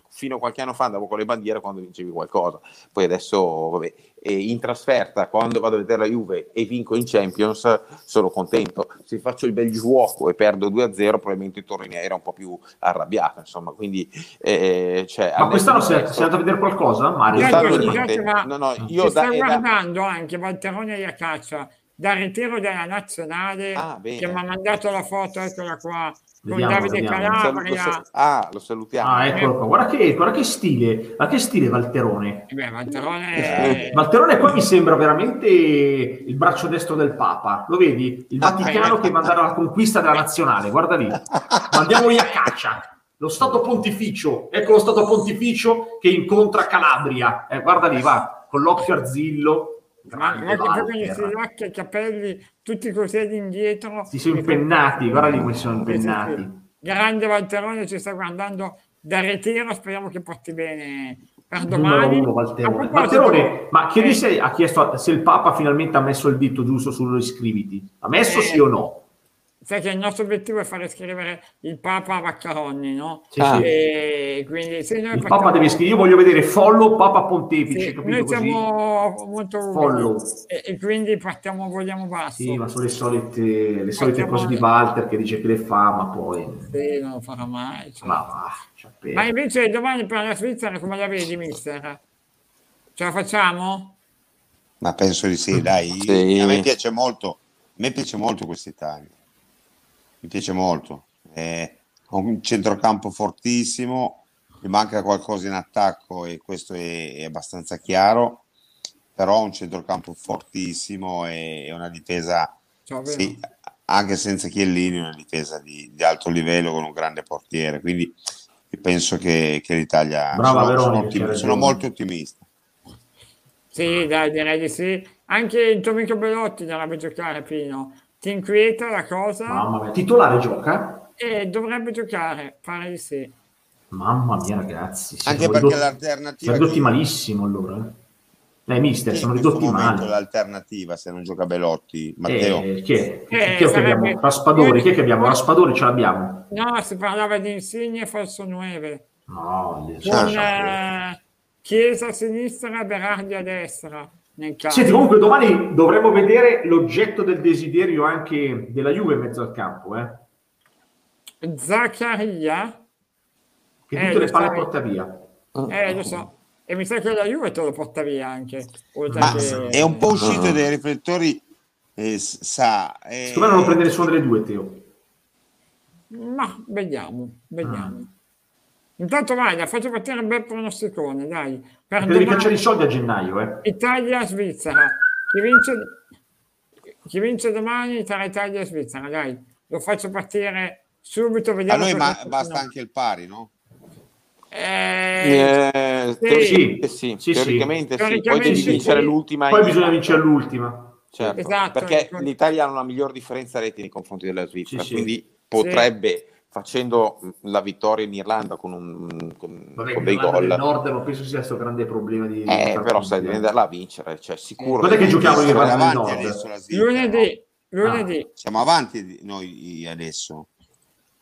fino a qualche anno fa andavo con le bandiere quando vincevi qualcosa, poi adesso, vabbè, e in trasferta quando vado a vedere la Juve e vinco in Champions sono contento, se faccio il Belgiuoco e perdo 2-0 probabilmente Torino era un po' più arrabbiato, insomma, quindi... eh, cioè, Ma quest'anno sei sei andato a vedere qualcosa, Mario? Quest'anno No, no, io sta da- da- guardando anche Valterone e Iacaccia dal ritiro della nazionale Ah, che mi ha mandato la foto, eccola qua, con Vediamo, Davide vediamo. Sal- lo Calabria. sal- ah, lo salutiamo. Ah, eccolo qua. Guarda che, guarda che stile, guarda che stile Valterone. Eh beh, Valterone Eh, è... Valterone qua mi sembra veramente il braccio destro del Papa. Lo vedi? Il Vaticano che va andare alla conquista della nazionale. Guarda lì. Mandiamoli a caccia. Lo Stato Pontificio. Ecco lo Stato Pontificio che incontra Calabria. Eh, guarda lì, va. Con l'occhio arzillo. Ma Grande guarda che poi con questi Walter. occhi e capelli tutti così indietro. Si sono impennati. Guarda lì come si sono Sì, sì, sì. impennati. Grande Valterone ci sta guardando da ritiro, speriamo che porti bene per domani. uno Valterone. Valterone, ma chiedi Eh, se ha chiesto se il Papa finalmente ha messo il dito giusto sullo iscriviti. Ha messo Eh. sì o no? Sai che il nostro obiettivo è fare scrivere il Papa a Vaccaroni, no? Sì, Ah. sì. E quindi se noi Il facciamo- Papa deve scrivere, io voglio vedere follow Papa Pontefice, sì, capito noi così? siamo molto Follow. e, e quindi partiamo, vogliamo basso. Sì, ma sono le solite, le solite cose di Walter che dice che le fa, ma poi... Sì, non lo farà mai. cioè. Ma va, pena. Ma invece domani per la Svizzera come la vedi, mister? Ce la facciamo? Ma penso di sì, dai. Sì. A me piace molto, a me piace molto quest'Italia. Mi piace molto. È un centrocampo fortissimo, gli manca qualcosa in attacco e questo è, è abbastanza chiaro, però un centrocampo fortissimo e, e una difesa, Ciao, sì, anche senza Chiellini, una difesa di, di alto livello con un grande portiere. Quindi penso che, che l'Italia Brava sono, sono c'hai ottim- ragione. sono molto ottimista. Sì, dai, direi di sì. Anche il tuo amico Belotti dovrebbe giocare, Pino. Ti inquieta la cosa? Mamma mia, titolare gioca? E dovrebbe giocare, pare di sì. Mamma mia ragazzi, Anche perché ridotti- l'alternativa siamo ridotti chi- malissimo allora. eh. Mister, Chi sono ridotti male. l'alternativa se non gioca Belotti? Matteo? Eh, chi è? Chi Eh, è che sarebbe- abbiamo? Raspadori, chi è che abbiamo? Raspadori ce l'abbiamo. No, si parlava di Insigne e Falso 9. No, Con eh, Chiesa a sinistra e Berardi a destra. Senti, comunque domani dovremo vedere l'oggetto del desiderio anche della Juve in mezzo al campo, eh? Zaccaria? Che Eh, tutte le palle sai. porta via. Eh, lo so. E mi sa che la Juve te lo porta via anche. Oltre Ma che... è un po' uscito dai riflettori, eh, sa. eh, Secondo me non lo prende nessuno delle due, Teo. Ma vediamo, vediamo. Ah. Intanto vai, la faccio partire un bel pronosticone, dai. Per devi cacciare i soldi a gennaio, eh? Italia-Svizzera. Chi vince, chi vince domani tra Italia e Svizzera, dai. Lo faccio partire subito, A noi ma- basta no. anche il pari, no? Eh, Eh, sì. teoricamente sì, Sì, sì. teoricamente sì. Poi Teoricamente devi sì, vincere sì. l'ultima. Poi in- bisogna vincere l'ultima. Certo, Esatto, perché ecco. l'Italia ha una miglior differenza reti nei confronti della Svizzera, Sì, sì. quindi potrebbe, facendo la vittoria in Irlanda con, un, con, Vabbè, con dei gol, Nord non penso sia questo grande problema di... eh, però sai, devi andarla a vincere, cioè sicuro. Quando è che giochiamo in Irlanda del Nord? lunedì, no? lunedì. Siamo avanti noi adesso.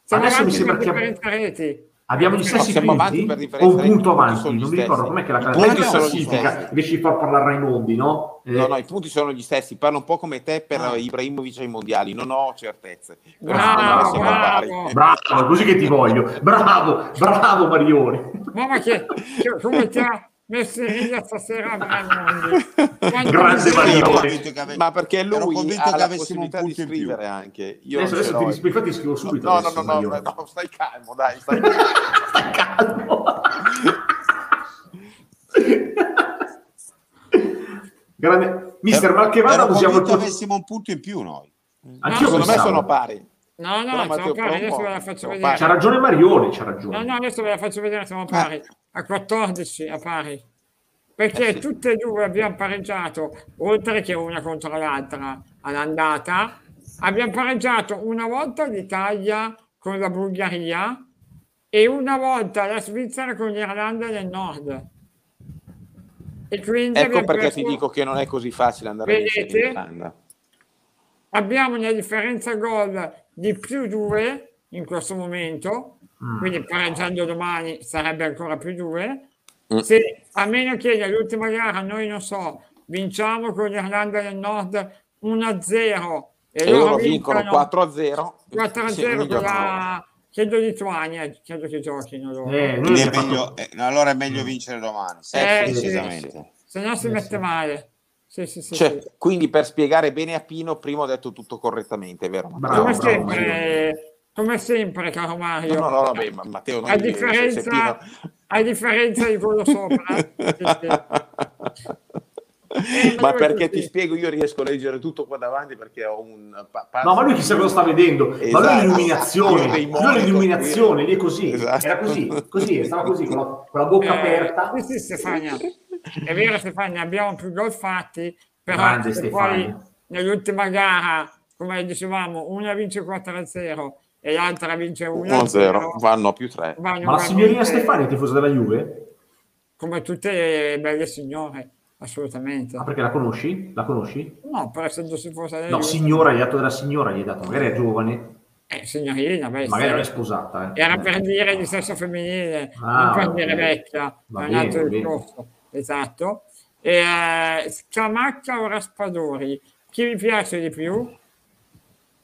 Siamo Adesso mi avanti sembra per che- reti. Abbiamo gli No, stessi avanti punti per o un di punto avanti? Non mi ricordo com'è che la classifica di far parlare Raimondi, no? Eh, No, no, i punti sono gli stessi, parlo un po' come te per Ah. Ibrahimovic ai mondiali, non ho certezze. Bravo, bravo. Bravo, così che ti voglio. Bravo, bravo Marione. Mamma che, che- come ti riga stasera [LAUGHS] Grande. Ero convinto che ave- Ma perché ero lui convinto ha che la avessimo un possibilità di punto in più. scrivere anche. Io Adesso, adesso ti rispondo, infatti scrivo subito. No, no, adesso, no, no, no, stai calmo, dai, stai [LAUGHS] calmo. Stai calmo. Grande. Mister Ero- Malchevano ero usiamo il convinto tuo... avessimo un punto in più noi. Anch'io Secondo me sono pari. No, no, Però, siamo Matteo, pari, adesso ve la faccio vedere. C'ha ragione Marione, c'ha ragione. No, no, adesso ve la faccio vedere, siamo pari. A 14 a pari. Perché Eh sì. tutte e due abbiamo pareggiato, oltre che una contro l'altra all'andata. Abbiamo pareggiato una volta l'Italia con la Bulgaria e una volta la Svizzera con l'Irlanda del Nord. E quindi Ecco perché perso- ti dico che non è così facile andare Vedete? in Irlanda. abbiamo una differenza gol di più 2 in questo momento, Mm. quindi pareggiando domani sarebbe ancora più 2. Mm. Se a meno che nell'ultima gara noi non so, vinciamo con l'Irlanda del Nord 1-0 e, E loro vincono 4-0. 4-0 Sì, con la credo Lituania, credo che giochino loro. Eh, Quindi è meglio- eh, allora è meglio vincere domani. sì, Eh, sì, decisamente. Se no si Eh, mette sì. male. Sì, sì, sì, Cioè, sì. quindi per spiegare bene a Pino, prima ho detto tutto correttamente, vero? Bravo, Come bravo, sempre, come sempre, caro Mario. No, no, no, vabbè, ma Matteo non a differenza, a differenza di quello sopra. [LAUGHS] Sì, sì. Eh, ma perché ti spiego, io riesco a leggere tutto qua davanti perché ho un pa- No, ma lui chissà cosa sta vedendo. Ma lui Esatto. è l'illuminazione. Io dei Lui l'illuminazione, lì è così. Esatto. Era così, così, stava così, con la, con la bocca Eh, aperta. Sì, sì, Stefania. È vero, Stefania, abbiamo più gol fatti, però Grande poi nell'ultima gara, come dicevamo, una vince 4-0 e l'altra vince 1-0. 1-0, vanno a più 3. vanno Ma la signorina Stefania è tifosa della Juve? Come tutte le belle signore. assolutamente. Ah, perché la conosci? La conosci? No, per essere sposa della No, Juve. signora, gli hai dato della signora, gli hai dato, magari è giovane, Eh, signorina, beh, magari sì. sposata. eh. Era per dire di sesso femminile, Ah, non per dire vecchia, Va è un altro bene. discorso. Esatto. E, eh, Scamacca o Raspadori? Chi vi piace di più?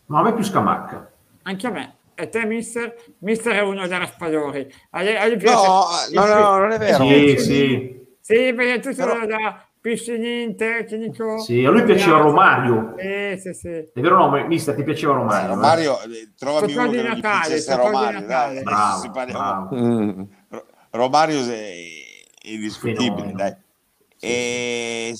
Ma a me è più scamacca. Anche a me. E te, mister? Mister è uno dei Raspadori. A lei, a lei piace... No, no, no, non è vero. Sì, sì, Sì, perché tu sei Però- uno da piscinin tecnico. sì. A lui piaceva Romario. Sì, sì, sì. È vero no, mister, ti piaceva Romario? eh? Mario, eh, trovami uno di che non gli Natale, di Romario, Natale. dai. Bravo. Mm. Romario è indiscutibile, Fenomeno. dai. E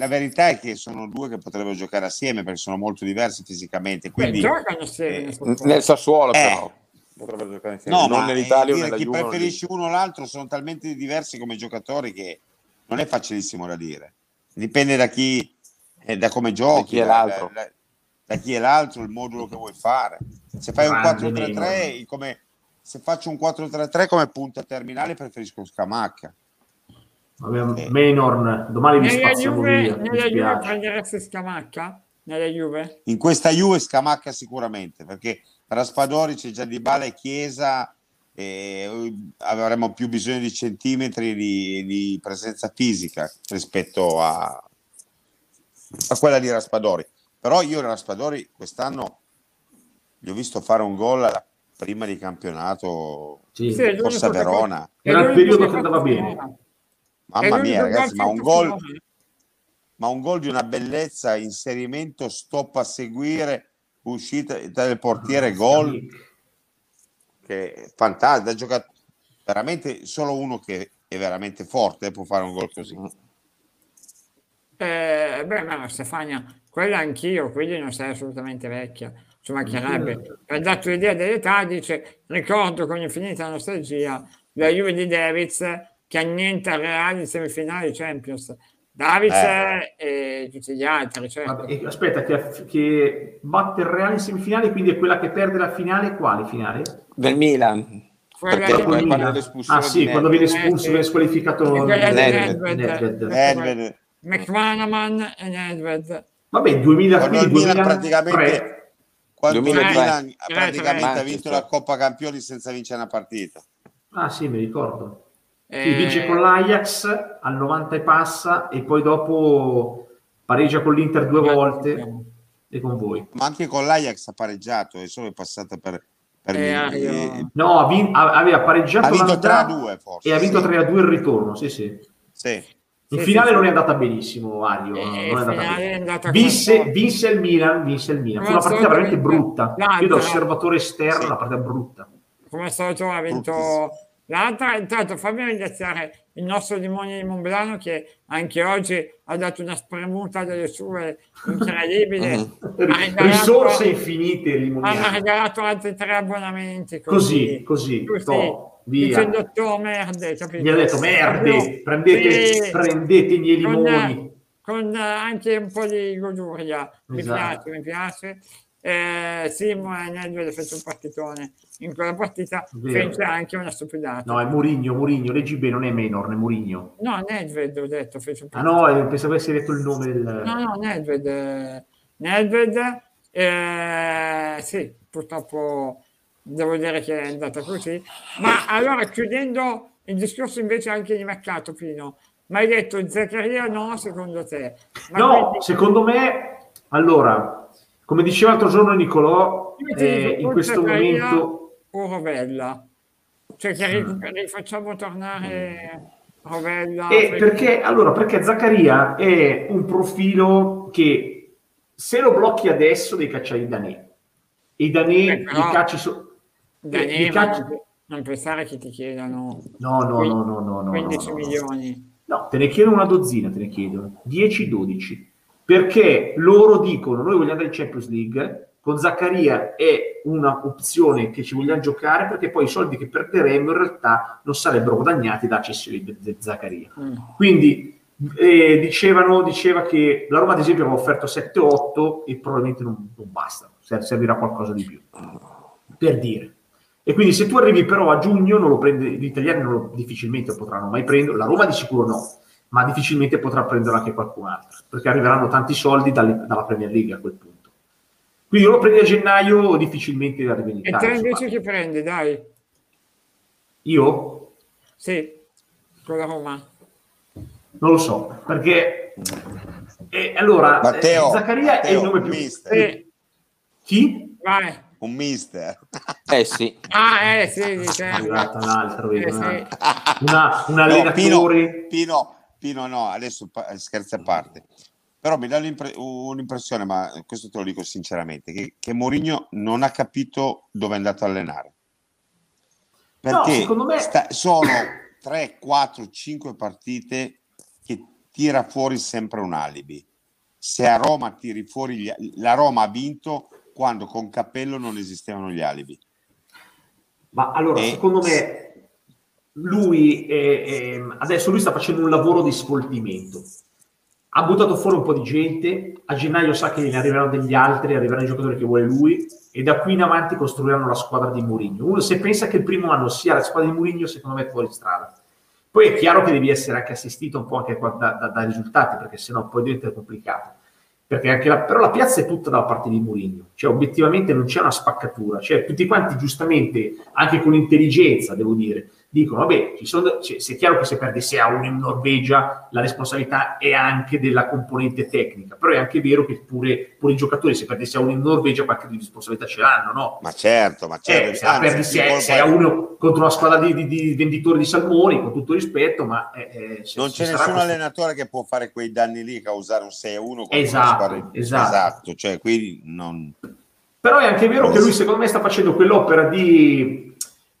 la verità è che sono due che potrebbero giocare assieme perché sono molto diversi fisicamente. Beh, Quindi, giocano assieme. eh, nel Sassuolo. Eh. però. Potrebbero giocare insieme. no, non ma nell'Italia o chi Juve. preferisci uno o l'altro sono talmente diversi come giocatori che non è facilissimo da dire. Dipende da chi, eh, da come giochi, Da chi è da- l'altro. da- da chi è l'altro, il modulo che vuoi fare. Se fai un Grande 4-3-3, Neymar. come, se faccio un 4-3-3 come punta terminale, preferisco Scamacca. Vabbè, Menorn, domani vi Nella spaziamo Juve, via. nella Juve spiace. prenderesti Scamacca? Nella Juve? In questa Juve Scamacca sicuramente, perché Raspadori c'è già Di Bala e Chiesa e eh, avremo più bisogno di centimetri di, di presenza fisica rispetto a, a quella di Raspadori. Però io Raspadori quest'anno gli ho visto fare un gol alla prima di campionato, Sì. Forse a Verona. Era il periodo che andava bene. Mamma mia, ragazzi, ma un gol, ma un gol di una bellezza, inserimento, stop a seguire, uscita del portiere, gol. che è fantastico, ha giocato veramente solo uno che è veramente forte eh, può fare un gol così. Eh, beh, ma Stefania, quella anch'io, quindi non sei assolutamente vecchia, ci mancherebbe. Per darti un'idea dell'età, dice, ricordo con infinita nostalgia la Juve di Davids che annienta il Real in semifinali Champions. Davids Eh. e tutti gli altri, certo. Aspetta, che, che batte il Reale in semifinale, quindi è quella che perde la finale. Quale finale? Del Milan. Quella perché di- poi quando Ah sì, di quando viene espulso, viene squalificato di Nedved. McManaman e Nedved. Vabbè, 2000, quando il quindi Milan 2003. praticamente, quando il 2003. Milan praticamente ha vinto la Coppa Campioni senza vincere una partita. Ah sì, mi ricordo. Sì, Eh, vince con l'Ajax al 90 e passa e poi dopo pareggia con l'Inter due volte e con voi. Ma anche con l'Ajax ha pareggiato e solo è passata per, per Eh, Milan. io- Eh, No, ha, vin- aveva pareggiato Ha vinto l'andata 3-2 forse, e ha vinto sì. 3-2 il ritorno, sì sì. sì. In Sì, finale sì, non sì. è andata benissimo, Ario. Eh, non è andata bene. è andata Vinse, vinse il Milan, vinse il Milan. Fu una partita veramente brutta. Io da osservatore esterno, Sì. una partita brutta. come solito ha vinto Bruttissimo. L'altra. Intanto fammi ringraziare il nostro Limone di Monblano che anche oggi ha dato una spremuta delle sue incredibili. Ha regalato- Risorse infinite, hanno limoniane. regalato altri tre abbonamenti. Così, così, Così, to, via. dicendo to merde, capito? Gli ha detto merde, prendete, Sì. prendete i miei con, limoni. con, eh, anche un po' di goduria. Mi Esatto. piace, mi piace. Eh, Simo e Nedved fece un partitone. In quella partita Vero. fece anche una stupidata. No, è Murigno, Murigno, leggi bene, non è Menor, è Murigno. No, Nedved ho detto, fece un Ah partitone. no, eh, pensavo avessi detto il nome del... No, no, Nedved. Nedved, eh, sì, purtroppo devo dire che è andata così. Ma allora, chiudendo il discorso invece anche di mercato, Pino, ma hai detto Zaccaria no, secondo te? Ma No, quindi- secondo me, allora, come diceva l'altro giorno Nicolò, eh, in questo momento... o Rovella? Cioè che Mm. ri- rifacciamo tornare Rovella? Eh, perché, allora, perché Zaccaria è un profilo che se lo blocchi adesso devi cacciare i Danè. E i Danè Eh, li cacci su... Danè, ma cacci- non, pensare che ti chiedano No, no, no, no, no, no, 15 no, no. milioni. No, te ne chiedono una dozzina, te ne chiedono 10-12 perché loro dicono noi vogliamo andare in Champions League con Zaccaria è una opzione che ci vogliamo giocare perché poi i soldi che perderemmo in realtà non sarebbero guadagnati da cessione di Zaccaria Mm. quindi eh, dicevano diceva che la Roma ad esempio aveva offerto 7-8 e probabilmente non, non basta ser- servirà qualcosa di più per dire e quindi se tu arrivi però a giugno non lo prende, gli italiani non lo- difficilmente lo potranno mai prendere, la Roma di sicuro no. Ma difficilmente potrà prenderlo anche qualcun altro, perché arriveranno tanti soldi dalle- dalla Premier League a quel punto. Quindi o lo prendi a gennaio difficilmente arriva in E Italia. te insomma. invece chi prendi, dai? Io Sì, con la Roma. non lo so, perché eh, allora Matteo, eh, Zaccaria è il Matteo, nome più... mister. Sì, Chi? vai. Un mister. Eh sì, Ah, eh, sì, sì, È certo. arrivata un'altra, vedi, Eh, sì. una- una- un No, allenatore... Pino, Pino, Pino, no, adesso pa- scherzi a parte. Però mi dà un'impressione, ma questo te lo dico sinceramente, che, che Mourinho non ha capito dove è andato a allenare. Perché secondo me- sta- sono 3, 4, 5 partite che tira fuori sempre un alibi. Se a Roma tiri fuori gli- la Roma ha vinto quando con Cappello non esistevano gli alibi. Ma allora, E- secondo me, lui è- è- adesso lui sta facendo un lavoro di sfoltimento. Ha buttato fuori un po' di gente, a gennaio sa che ne arriveranno degli altri, arriveranno i giocatori che vuole lui, e da qui in avanti costruiranno la squadra di Mourinho. Uno se pensa che il primo anno sia la squadra di Mourinho, secondo me è fuori strada. Poi è chiaro che devi essere anche assistito un po' anche da- da- dai risultati, perché sennò poi diventa complicato. La, però la piazza è tutta dalla parte di Mourinho, cioè obiettivamente non c'è una spaccatura, cioè tutti quanti giustamente, anche con intelligenza devo dire, dicono vabbè, ci sono, cioè, se è chiaro che se perdi 6 a 1 in Norvegia la responsabilità è anche della componente tecnica, però è anche vero che pure, pure i giocatori se perdi 6 a 1 in Norvegia qualche responsabilità ce l'hanno, no? Ma certo, ma certo. Eh, se Anzi, 6, colpa- 6 a 1 contro una squadra di, di- di venditori di salmoni, con tutto rispetto, ma eh, eh, se- non se c'è nessun questo- allenatore che può fare quei danni lì, causare un 6 a 1 contro Esatto, esatto. esatto, cioè quindi non... Però è anche vero che lui, secondo me, sta facendo quell'opera di,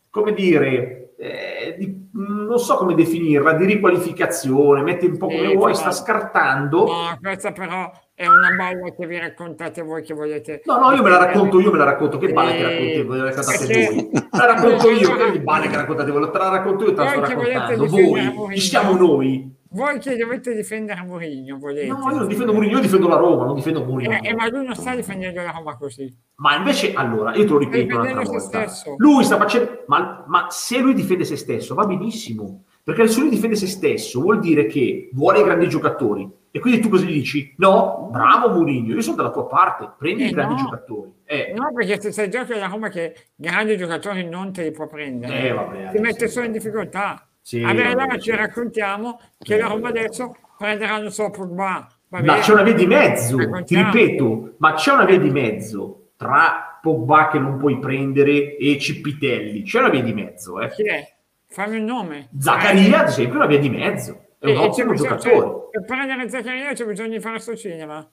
come dire, eh, di- non so come definirla, di riqualificazione, metti un po' come Sì, vuoi, però- sta scartando. No, questa però è una balla che vi raccontate voi che volete. No, no, io me la racconto, io me la racconto, che balle che Eh, raccontate voi, raccontate perché- voi. La racconto [LAUGHS] io, che balle che raccontate voi, te la racconto io, te la sto che raccontando. Voi, chi siamo noi? Voi che dovete difendere Mourinho, volete. No, io non difendo Mourinho, io difendo la Roma, non difendo Mourinho. Eh, eh, ma lui non sta difendendo la Roma così. Ma invece, allora, io te lo ripeto un'altra volta. stesso. Lui sta facendo, ma, ma se lui difende se stesso va benissimo, perché se lui difende se stesso vuol dire che vuole i grandi giocatori. E quindi tu cosa gli dici? No, bravo Mourinho, io sono dalla tua parte, prendi Eh, i grandi no. giocatori. Eh, No, perché se sei giochi alla Roma che grandi giocatori non te li può prendere. Eh, vabbè, ti mette solo in difficoltà. Sì, a vabbè, ci raccontiamo che la Roma adesso prenderà non solo Pogba. Ma c'è una via di mezzo, ti ripeto, ma c'è una via di mezzo tra Pogba che non puoi prendere e Cipitelli. C'è una via di mezzo, eh. Chi è? Fammi un nome. Zaccaria, ad esempio, è una via di mezzo. È Eh, un e c'è ottimo bisogno- giocatore. cioè, per prendere Zaccaria c'è bisogno di fare sto cinema.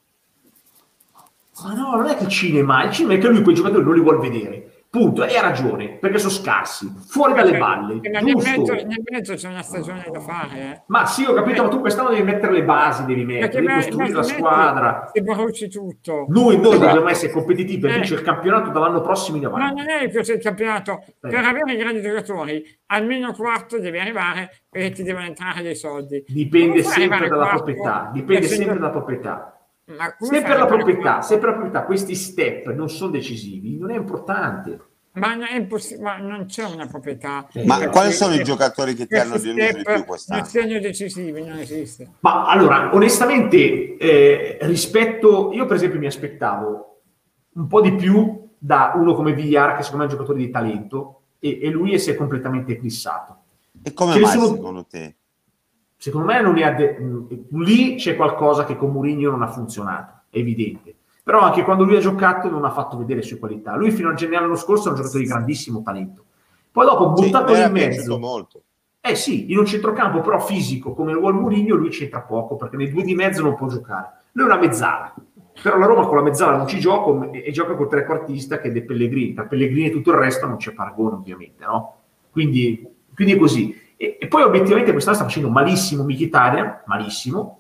Ma no, non è che il cinema, il cinema è che lui quei giocatori non li vuol vedere. Punto, e ha ragione, perché sono scarsi, fuori dalle Perché- balle, nel mezzo, nel mezzo c'è una stagione da fare. Eh. Ma sì, ho capito, ma tu quest'anno devi mettere le basi, devi mettere, Perché devi costruire la squadra. Ti bruci tutto. Noi, noi dobbiamo essere competitivi per Eh. vincere il campionato dall'anno prossimo in Ma avanti. non è così il campionato. Per avere i grandi giocatori, almeno quarto devi arrivare perché ti devono entrare dei soldi. Dipende sempre dalla quarto proprietà, dipende sempre dalla proprietà. Ma Se per la proprietà, se per la proprietà questi step non sono decisivi, non è importante. Ma non, è imposs- ma non c'è una proprietà. Ma Eh, quali sono i giocatori che ti hanno deluso di più quest'anno? Non decisivi, non esiste. Ma allora, onestamente, eh, rispetto, io per esempio mi aspettavo un po' di più da uno come Villar, che secondo me è un giocatore di talento, e, e lui si è completamente eclissato. E come Ce mai sono- secondo te? Secondo me non è ade- mh, lì c'è qualcosa che con Mourinho non ha funzionato, è evidente. Però anche quando lui ha giocato non ha fatto vedere le sue qualità. Lui fino a gennaio l'anno scorso era un giocatore di grandissimo talento. Poi dopo Sì, buttato mi era in mezzo, molto. eh sì, in un centrocampo però fisico come vuole Mourinho, lui c'entra poco perché nei due di mezzo non può giocare. Lui è una mezzala. Però la Roma con la mezzala non ci gioca e, e gioca col trequartista che è De Pellegrini. Tra Pellegrini e tutto il resto non c'è paragone, ovviamente, no? Quindi, quindi è così. E, e poi obiettivamente quest'anno sta facendo malissimo Mkhitaryan, malissimo.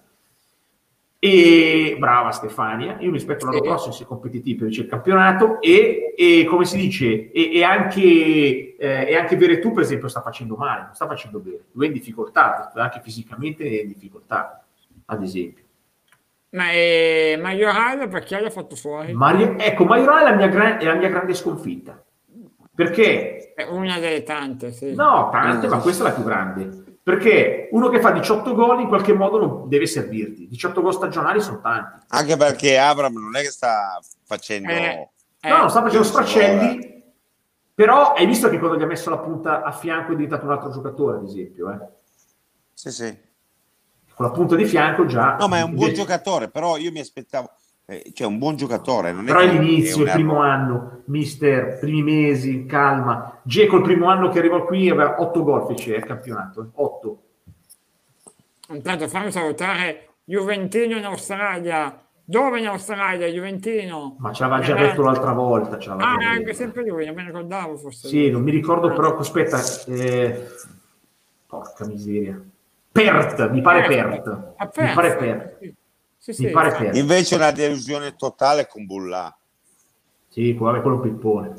E brava Stefania, io mi aspetto l'anno prossimo se competitivo per il campionato e, e come si dice, e, e anche, eh, e anche Veretù per esempio sta facendo male, non sta facendo bene, lui è in difficoltà, anche fisicamente è in difficoltà, ad esempio. Ma eh, Majoral perché l'ha fatto fuori? Mario, ecco, Maioral è la mia, gran- è la mia grande sconfitta, perché È una delle tante, sì. No, tante, ma questa è la più grande. Perché uno che fa 18 gol in qualche modo non deve servirti. 18 gol stagionali sono tanti. Anche perché Abram non è che sta facendo... Eh, eh, No, no, sta facendo sfracelli, però hai visto che quando gli ha messo la punta a fianco è diventato un altro giocatore, ad esempio. Eh? Sì, sì. Con la punta di fianco già... No, ma è un buon giocatore, però io mi aspettavo... eh, cioè, un buon giocatore. Non Però all'inizio, il primo anno, mister, primi mesi, calma. Geco il primo anno che arrivò qui aveva 8 gol fece il campionato, 8. Intanto fammi salutare Juventino in Australia. Dove in Australia, Juventino? Ma ce l'aveva già Eh, detto l'altra volta. ce Ah, già è detto. anche sempre lui, non mi ricordavo fosse Sì, lui. non mi ricordo però, aspetta, eh, porca miseria. Pert, mi pare Pert. Ah, Mi Perth. pare Pert. Sì, sì, sì, pare sì. Pert. Invece una delusione totale con Bullà. Sì, vabbè, quello pippone.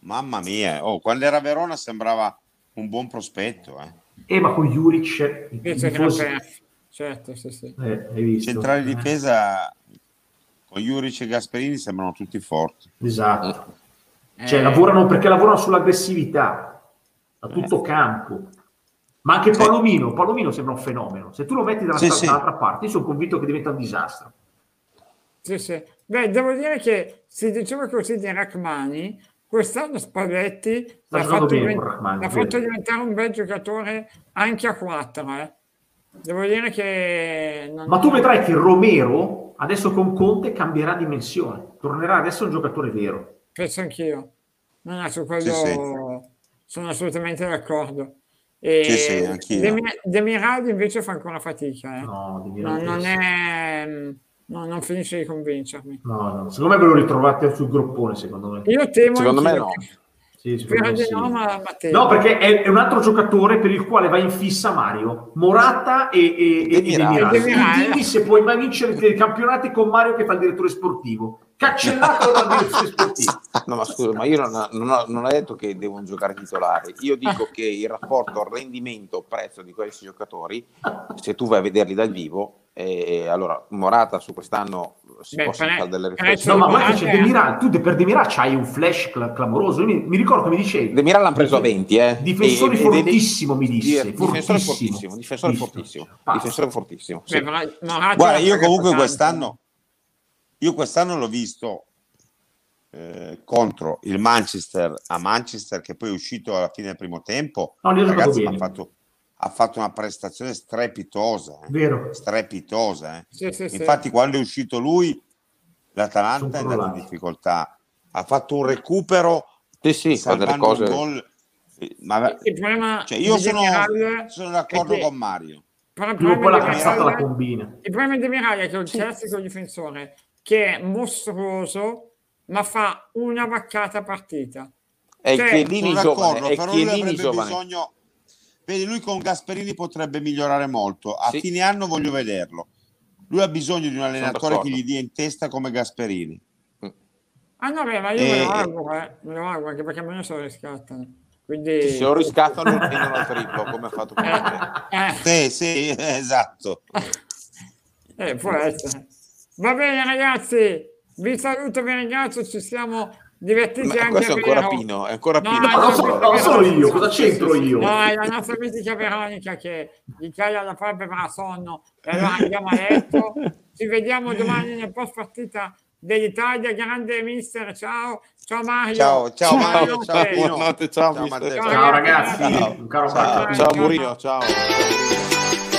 Mamma mia, oh, quando era a Verona sembrava un buon prospetto. Eh. Eh, ma con Juric, Invece tifosi-. Certo, sì, sì. eh, hai visto? Centrale Eh, difesa con Juric e Gasperini sembrano tutti forti. Esatto. Eh, Cioè, lavorano perché lavorano sull'aggressività a tutto campo. Ma anche Sì. Palomino, Palomino sembra un fenomeno. Se tu lo metti dalla- Sì, sì. dall'altra parte, io sono convinto che diventa un disastro. Sì, sì. Beh, devo dire che si diceva così di Rachmani, quest'anno Spalletti l'ha fatto, bene diven- con Rachmani, l'ha fatto diventare un bel giocatore anche a 4. Eh. Devo dire che... non- Ma tu vedrai che Romero, adesso con Conte, cambierà dimensione. Tornerà adesso un giocatore vero. Penso anch'io. No, no, su quello Sì, sì. sono assolutamente d'accordo. E Sì, sì, anch'io. Demi- Demirali invece fa ancora fatica. Eh. No, non, non è... no, non finisce di convincermi. No, no. Secondo me ve lo ritrovate sul groppone, secondo me. Io temo Secondo me no. che- Sì, sì. no, ma. No, perché è, è un altro giocatore per il quale va in fissa Mario, Morata e, e, e, e Demiral. Dimmi se puoi mai vincere dei campionati con Mario che fa il direttore sportivo. Cancellato dal direttore sportivo. [LAUGHS] No, ma scusa, ma io non, ho- non ho, non ho detto che devono giocare titolari. Io dico che il rapporto rendimento-prezzo di questi giocatori, se tu vai a vederli dal vivo, eh, allora Morata su quest'anno si Beh, possono fare delle riflessioni. No, ma guarda c'è Demiral. Tu de- per Demiral c'hai un flash cla- clamoroso. Mi, mi ricordo che mi dicevi. Demiral l'hanno preso a 20, eh. Difensore E- e- fortissimo, mi disse. Di- Difensore Fortissimo. fortissimo, difensore Visto. fortissimo, difensore fortissimo. sì. Beh, ma- Guarda, io comunque tanto. quest'anno, io quest'anno l'ho visto eh, contro il Manchester a Manchester, che poi è uscito alla fine del primo tempo. No, Ragazzi, ha fatto, ha fatto una prestazione strepitosa. eh. Vero. Strepitosa. eh. Sì, sì, sì. Infatti, quando è uscito lui, l'Atalanta è andata in difficoltà. Ha fatto un recupero, Sì, sì, delle salvando cose. un gol. Ma, Il problema cioè, io sono, sono d'accordo con Mario. però il problema la di combina. Il problema di Demiral è che è un classico difensore che è mostruoso, ma fa una vaccata partita. È il Cioè, Chiellini giovane, d'accordo, è Chiellini bisogno. Vedi, lui con Gasperini potrebbe migliorare molto. A Sì. fine anno voglio vederlo. Lui ha bisogno di un allenatore che gli dia in testa come Gasperini. Ah no, beh, ma io Eh, me lo auguro, eh. me lo auguro, anche perché a me non se lo riscattano. Quindi... Se lo riscattano lo prendono al triplo, come ha fatto Conte. Eh, Sì, sì, esatto. eh, può essere. Va bene ragazzi, vi saluto, vi ringrazio, ci siamo divertiti Ma anche questo è ancora vero. Pino, è ancora No, Pino. no, non so- non sono io, cosa c'entro io? No, è la nostra mitica Veronica che gli caglia la palpebra a sonno e allora andiamo a letto. Ci vediamo domani nel post partita dell'Italia. Grande mister, ciao. Ciao Mario. Ciao, ciao Mario, ciao. Pino. Buonanotte, ciao, Ciao. Ciao, Ciao ragazzi, Ciao. un caro Ciao. bacio. Ciao ciao.